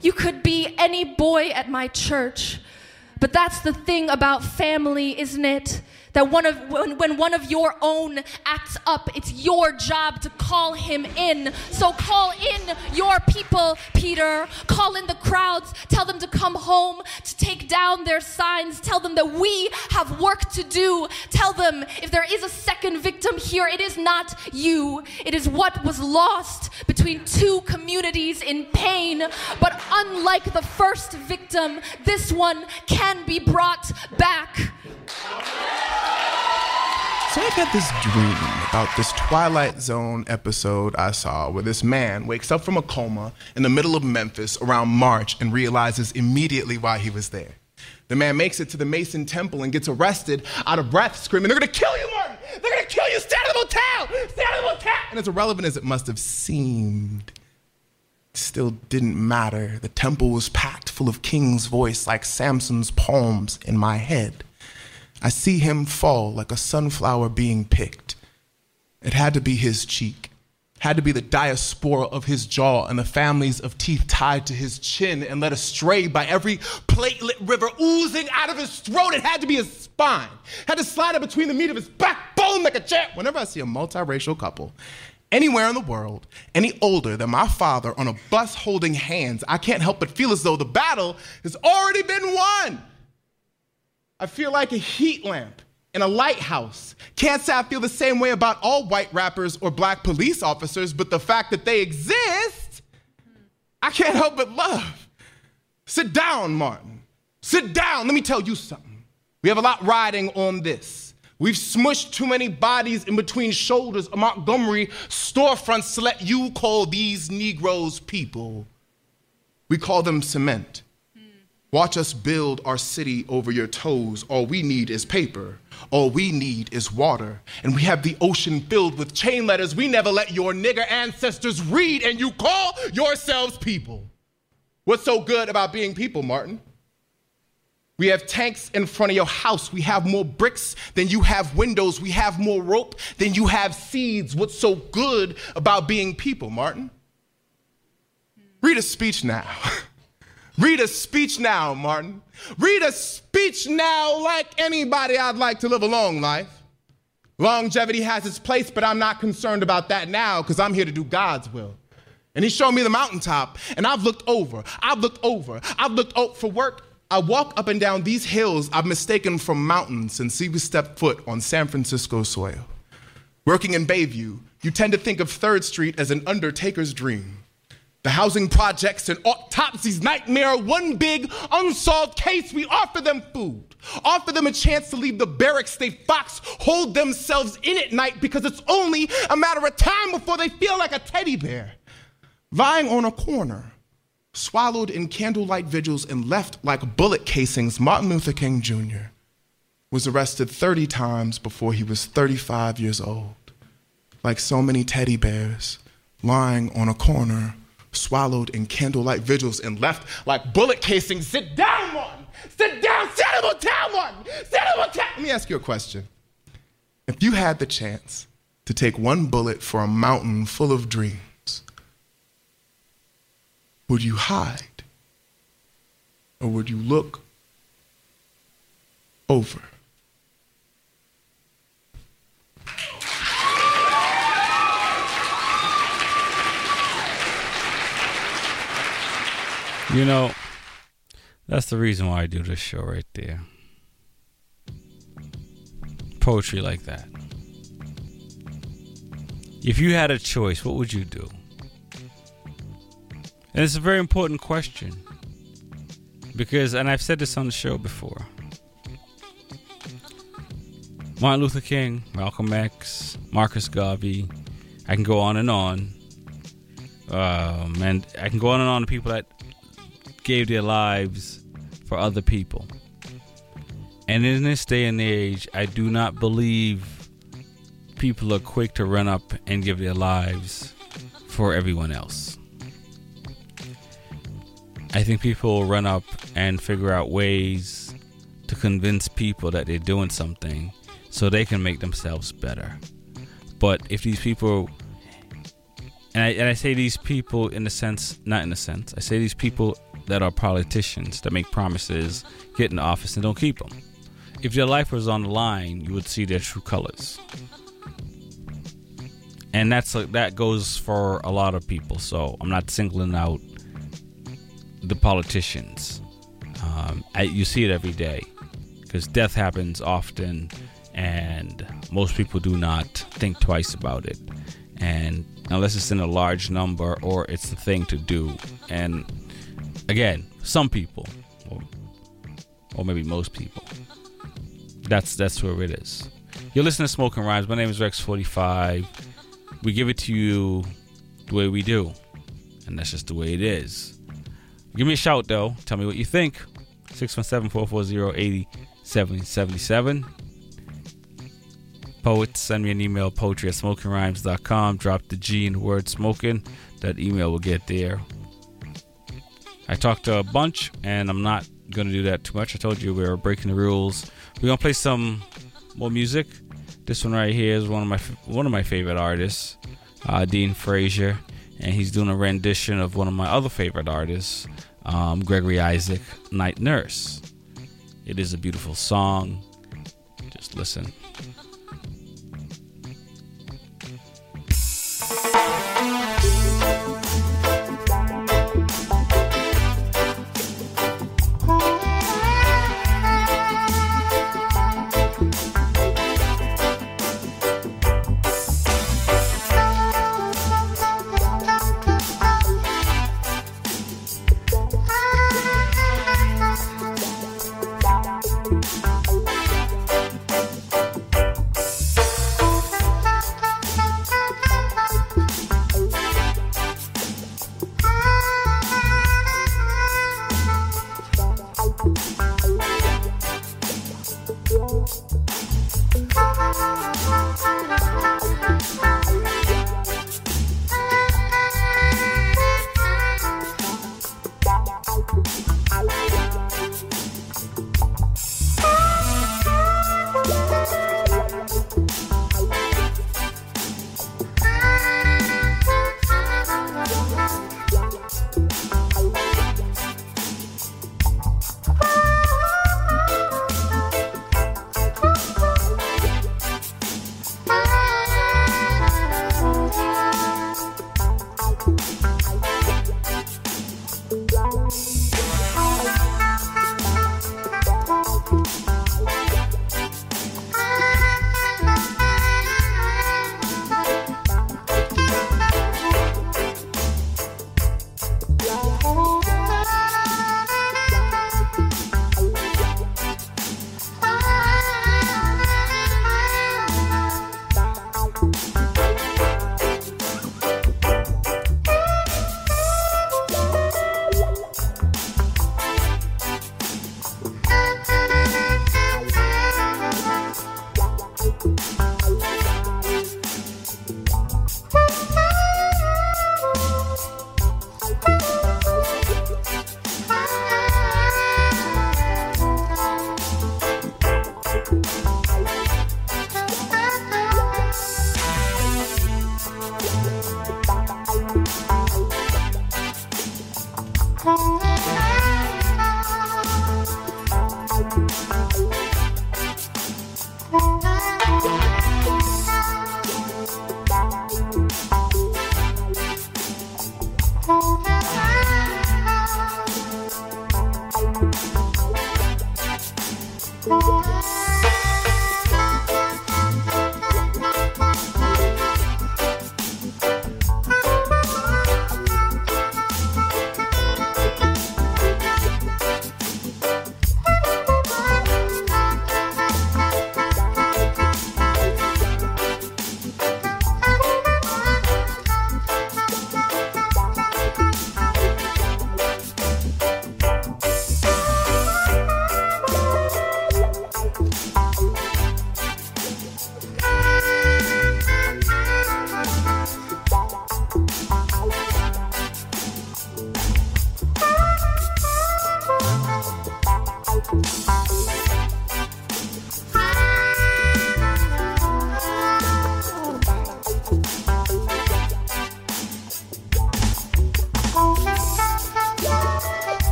You could be any boy at my church. But that's the thing about family, isn't it? That one of when, when one of your own acts up, it's your job to call him in. So call in your people, Peter. Call in the crowds. Tell them to come home, to take down their signs. Tell them that we have work to do. Tell them if there is a second victim here, it is not you. It is what was lost between two communities in pain. But unlike the first victim, this one can be brought back. So I've had this dream about this Twilight Zone episode I saw where this man wakes up from a coma in the middle of Memphis around March and realizes immediately why he was there. The man makes it to the Mason Temple and gets arrested, out of breath, screaming, They're gonna kill you, Martin! They're gonna kill you! Stay out of the motel! Stay out of the motel! And as irrelevant as it must have seemed, it still didn't matter. The temple was packed full of King's voice like Samson's palms in my head. I see him fall like a sunflower being picked. It had to be his cheek, had to be the diaspora of his jaw and the families of teeth tied to his chin and led astray by every platelet river oozing out of his throat. It had to be his spine, had to slide in between the meat of his backbone like a jet. Whenever I see a multiracial couple, anywhere in the world, any older than my father on a bus holding hands, I can't help but feel as though the battle has already been won. I feel like a heat lamp in a lighthouse. Can't say I feel the same way about all white rappers or black police officers, but the fact that they exist, I can't help but love. Sit down, Martin. Sit down. Let me tell you something. We have a lot riding on this. We've smushed too many bodies in between shoulders of Montgomery storefronts to let you call these Negroes people. We call them cement. Watch us build our city over your toes. All we need is paper. All we need is water. And we have the ocean filled with chain letters we never let your nigger ancestors read, and you call yourselves people. What's so good about being people, Martin? We have tanks in front of your house. We have more bricks than you have windows. We have more rope than you have seeds. What's so good about being people, Martin? Read a speech now. Read a speech now, Martin. Read a speech now like anybody I'd like to live a long life. Longevity has its place, but I'm not concerned about that now because I'm here to do God's will. And he showed me the mountaintop, and I've looked over, I've looked over, I've looked out for work. I walk up and down these hills I've mistaken for mountains since we stepped foot on San Francisco soil. Working in Bayview, you tend to think of 3rd Street as an undertaker's dream. The housing projects and autopsies nightmare, one big unsolved case. We offer them food, offer them a chance to leave the barracks they fox, hold themselves in at night because it's only a matter of time before they feel like a teddy bear. Lying on a corner, swallowed in candlelight vigils and left like bullet casings, Martin Luther King Jr. was arrested 30 times before he was 35 years old. Like so many teddy bears, lying on a corner, swallowed in candlelight vigils and left like bullet casings. Sit down, Martin! Sit down! Sit down, Martin! Sit him down! Let me ask you a question. If you had the chance to take one bullet for a mountain full of dreams, would you hide? Or would you look over? You know, that's the reason why I do this show right there. Poetry like that. If you had a choice, what would you do? And it's a very important question. Because, and I've said this on the show before Martin Luther King, Malcolm X, Marcus Garvey, I can go on and on. Um, and I can go on and on to people that gave their lives for other people. And in this day and age, I do not believe people are quick to run up and give their lives for everyone else. I think people run up and figure out ways to convince people that they're doing something so they can make themselves better. But if these people, and I, and I say these people in a sense, not in a sense, I say these people that are politicians that make promises, get in office, and don't keep them. If their life was on the line, you would see their true colors. And that's that goes for a lot of people. So I'm not singling out the politicians. Um, I, you see it every day because death happens often, and most people do not think twice about it. And unless it's in a large number or it's the thing to do. And again, some people, or, or maybe most people, that's that's where it is. You're listening to Smoking Rhymes. My name is Rex45. We give it to you the way we do, and that's just the way it is. Give me a shout though. Tell me what you think. 617-440-8777. Poets, send me an email, poetry at smokingrhymes.com. Drop the G in the word smoking. That email will get there. I talked to a bunch, and I'm not going to do that too much. I told you we were breaking the rules. We're going to play some more music. This one right here is one of my one of my favorite artists, uh, Dean Fraser, and he's doing a rendition of one of my other favorite artists, um, Gregory Isaac, Night Nurse. It is a beautiful song. Just listen.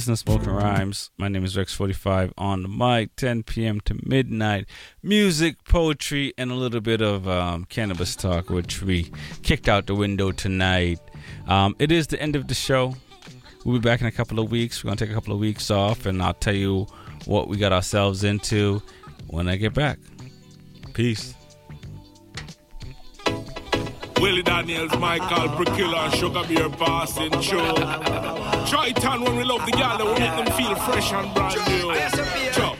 listening to Smoking Rhymes. My name is Rex45 on the mic, 10 p.m. to midnight. Music, poetry, and a little bit of um, cannabis talk, which we kicked out the window tonight. Um, it is the end of the show. We'll be back in a couple of weeks. We're going to take a couple of weeks off, and I'll tell you what we got ourselves into when I get back. Peace. Willie Daniels, Michael, Precilla, and Sugar Beer passing through. Triton when we love the gal, we make them feel fresh and brand new. Chop.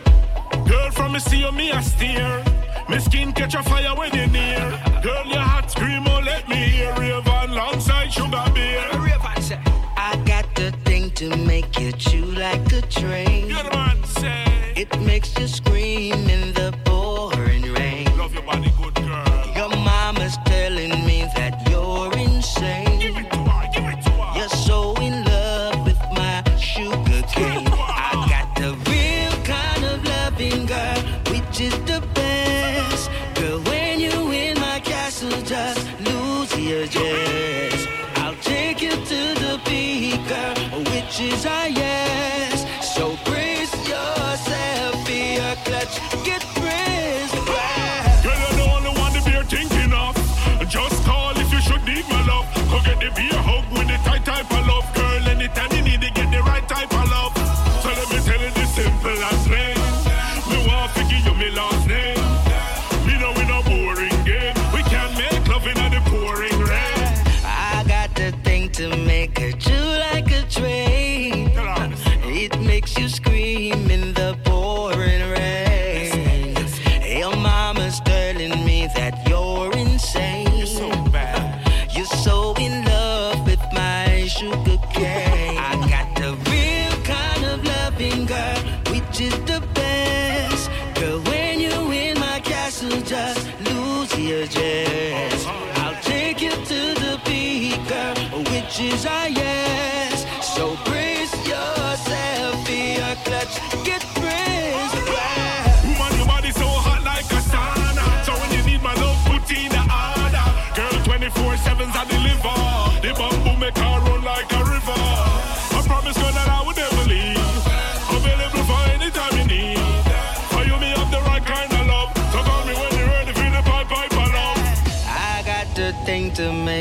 Girl from me see you, me a steer. My skin catch a fire when you near. Girl, your hot scream, oh let me hear. Rave alongside Sugar Beer. I got the thing to make you chew like a train. It makes you scream in the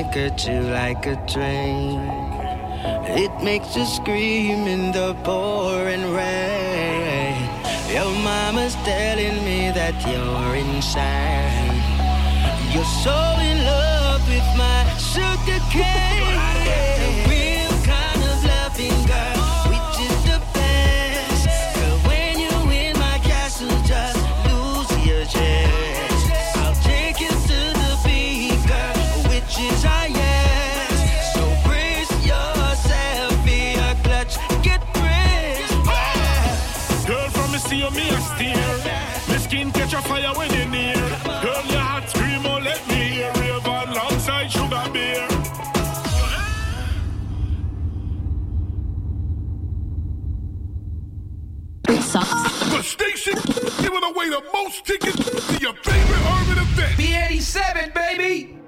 look you like a dream. It makes you scream in the pouring rain. Your mama's telling me that you're insane. You're so in love with my sugar cane. the most tickets to your favorite urban event. B87, baby!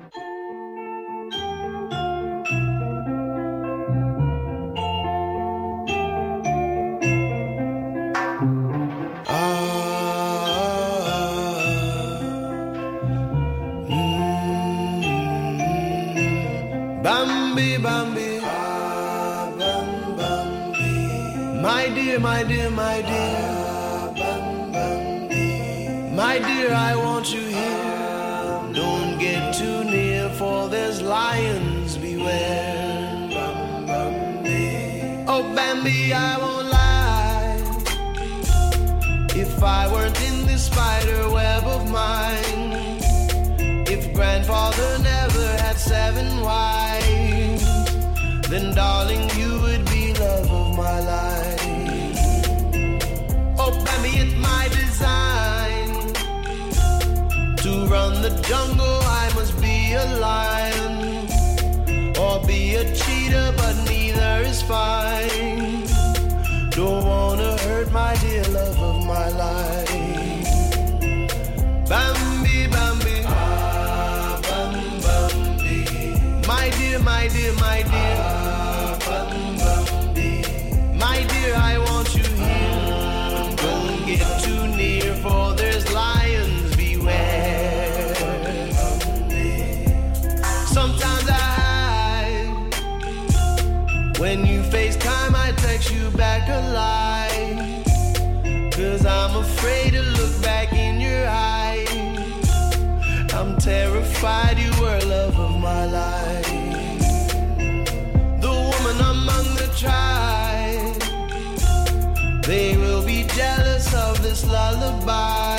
Lullaby.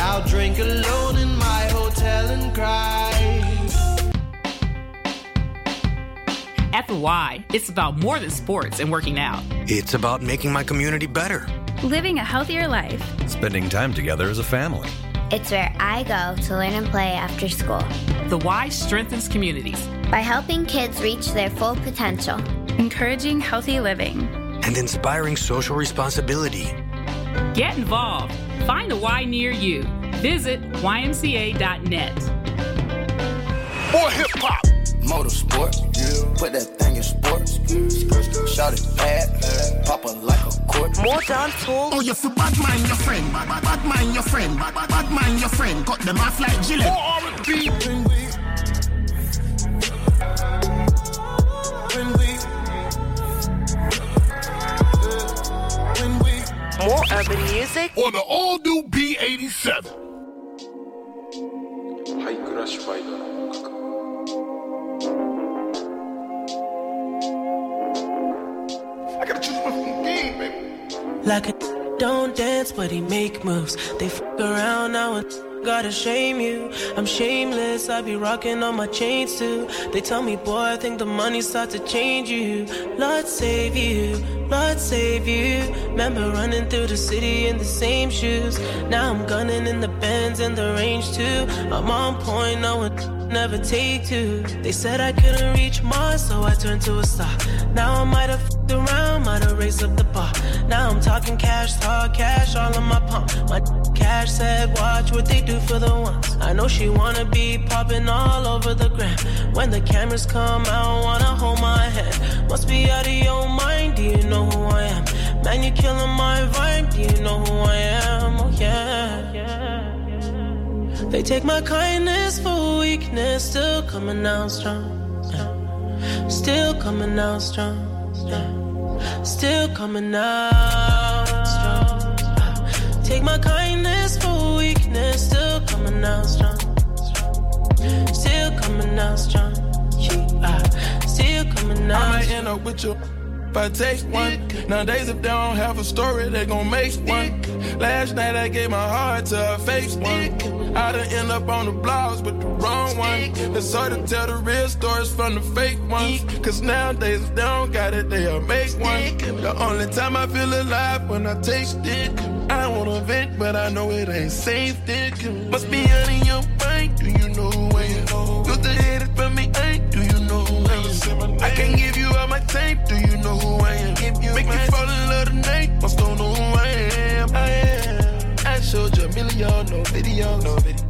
I'll drink alone in my hotel and cry. At the Y, it's about more than sports and working out. It's about making my community better, Living a healthier life. Spending time together as a family. It's where I go to learn and play after school. The Y strengthens communities. By helping kids reach their full potential. Encouraging healthy living. and inspiring social responsibility. Get involved. Find a Y near you. Visit ymca.net. More hip hop. Motorsport, put that thing in sports. Shout it bad, pop it like a court. More dancehall. Oh, you feel bad mind your friend. Bad, bad, bad mind your friend. Bad, bad, bad mind your friend. Cut them off like Gillette. More R&B. More urban music. On the all new B87. ハイクラッシュバイドの音楽 I gotta choose my fucking game, baby. Like a don't dance, but he make moves. They f around now and gotta shame you. I'm shameless, I be rocking on my chains too. They tell me, boy, I think the money start to change you. Lord save you, Lord save you. Remember running through the city in the same shoes. Now I'm gunning in the bends in the range too. I'm on point, no one never take two. They said I couldn't reach Mars, so I turned to a star. Now I might have around, might have raised up the bar. Now I'm talking cash, talk cash, all in my palm. My cash said, watch what they do for the ones. I know she wanna be popping all over the gram. When the cameras come out, wanna hold my hand. Must be out of your mind, do you know who I am? Man, you killing my vibe, do you know who I am? Oh yeah. They take my kindness for weakness, still coming out strong. Still coming out strong. Still coming out. Take my kindness for weakness, still coming out strong. Still coming out strong. Yeah. Still coming I might end up with you if I take one. Nowadays, if they don't have a story, they gon' make one. Last night, I gave my heart to a fake one. I done end up on the blogs with the wrong one. It's hard to tell the real stories from the fake ones. Cause nowadays, if they don't got it, they'll make one. The only time I feel alive when I taste it. I don't wanna vent, but I know it ain't safe. Dick. Must be out in your mind. Do you know who I am? Good to hate it from me, ain't. Do you know who I am? I can give you all my tape. Do you know who I am? Make you fall in love tonight. Must don't know who I am. I am. I showed you a million, no video, no video.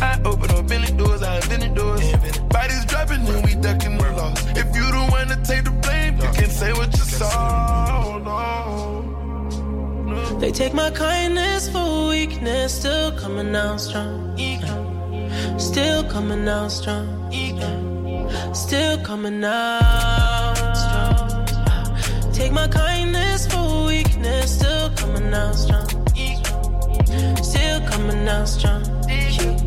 I open up million doors, I invented doors. Bodies dropping and we ducking the loss. If you the one to take the blame, you can say what you saw. No. They take my kindness for weakness, still coming out strong. Still coming out strong. Still coming out strong. Take my kindness for weakness, still coming out strong. Still coming out strong.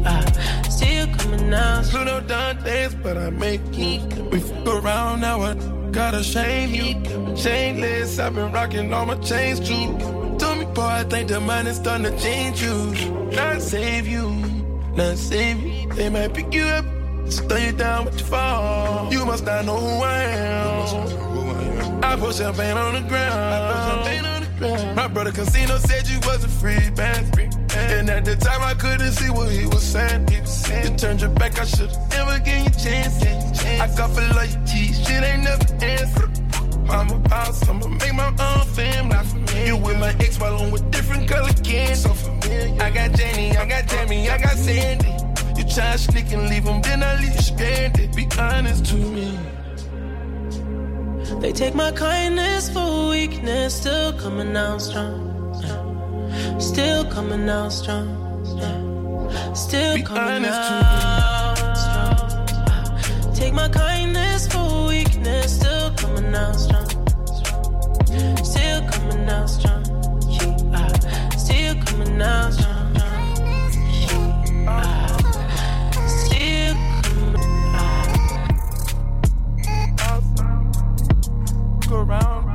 Ah, Still coming out strong. Pluto done dance, but I make you. We f around now, I gotta shame you. Chainless, I've been rocking all my chains too. Told me, boy, I think the money's starting to change you. Not save you, not save you. They might pick you up, slow you down with your fall. You must not know who I am. I put champagne on the ground. My brother Casino said you wasn't free, man. And at the time I couldn't see what he was saying. You turned your back, I should've never give you a chance. I got for loyalty, shit ain't never answer. I'm a boss, I'ma make my own family. You with my ex while I'm with different color candy. So familiar. I got Janie, I got Tammy, I got Sandy. You try to sneak and leave them, then I leave you stranded. Be honest to me. They take my kindness for weakness, still coming out strong. Still coming out strong. Still coming out strong. Take my kindness for weakness, still coming out strong. Still coming out strong. Still coming out strong. around.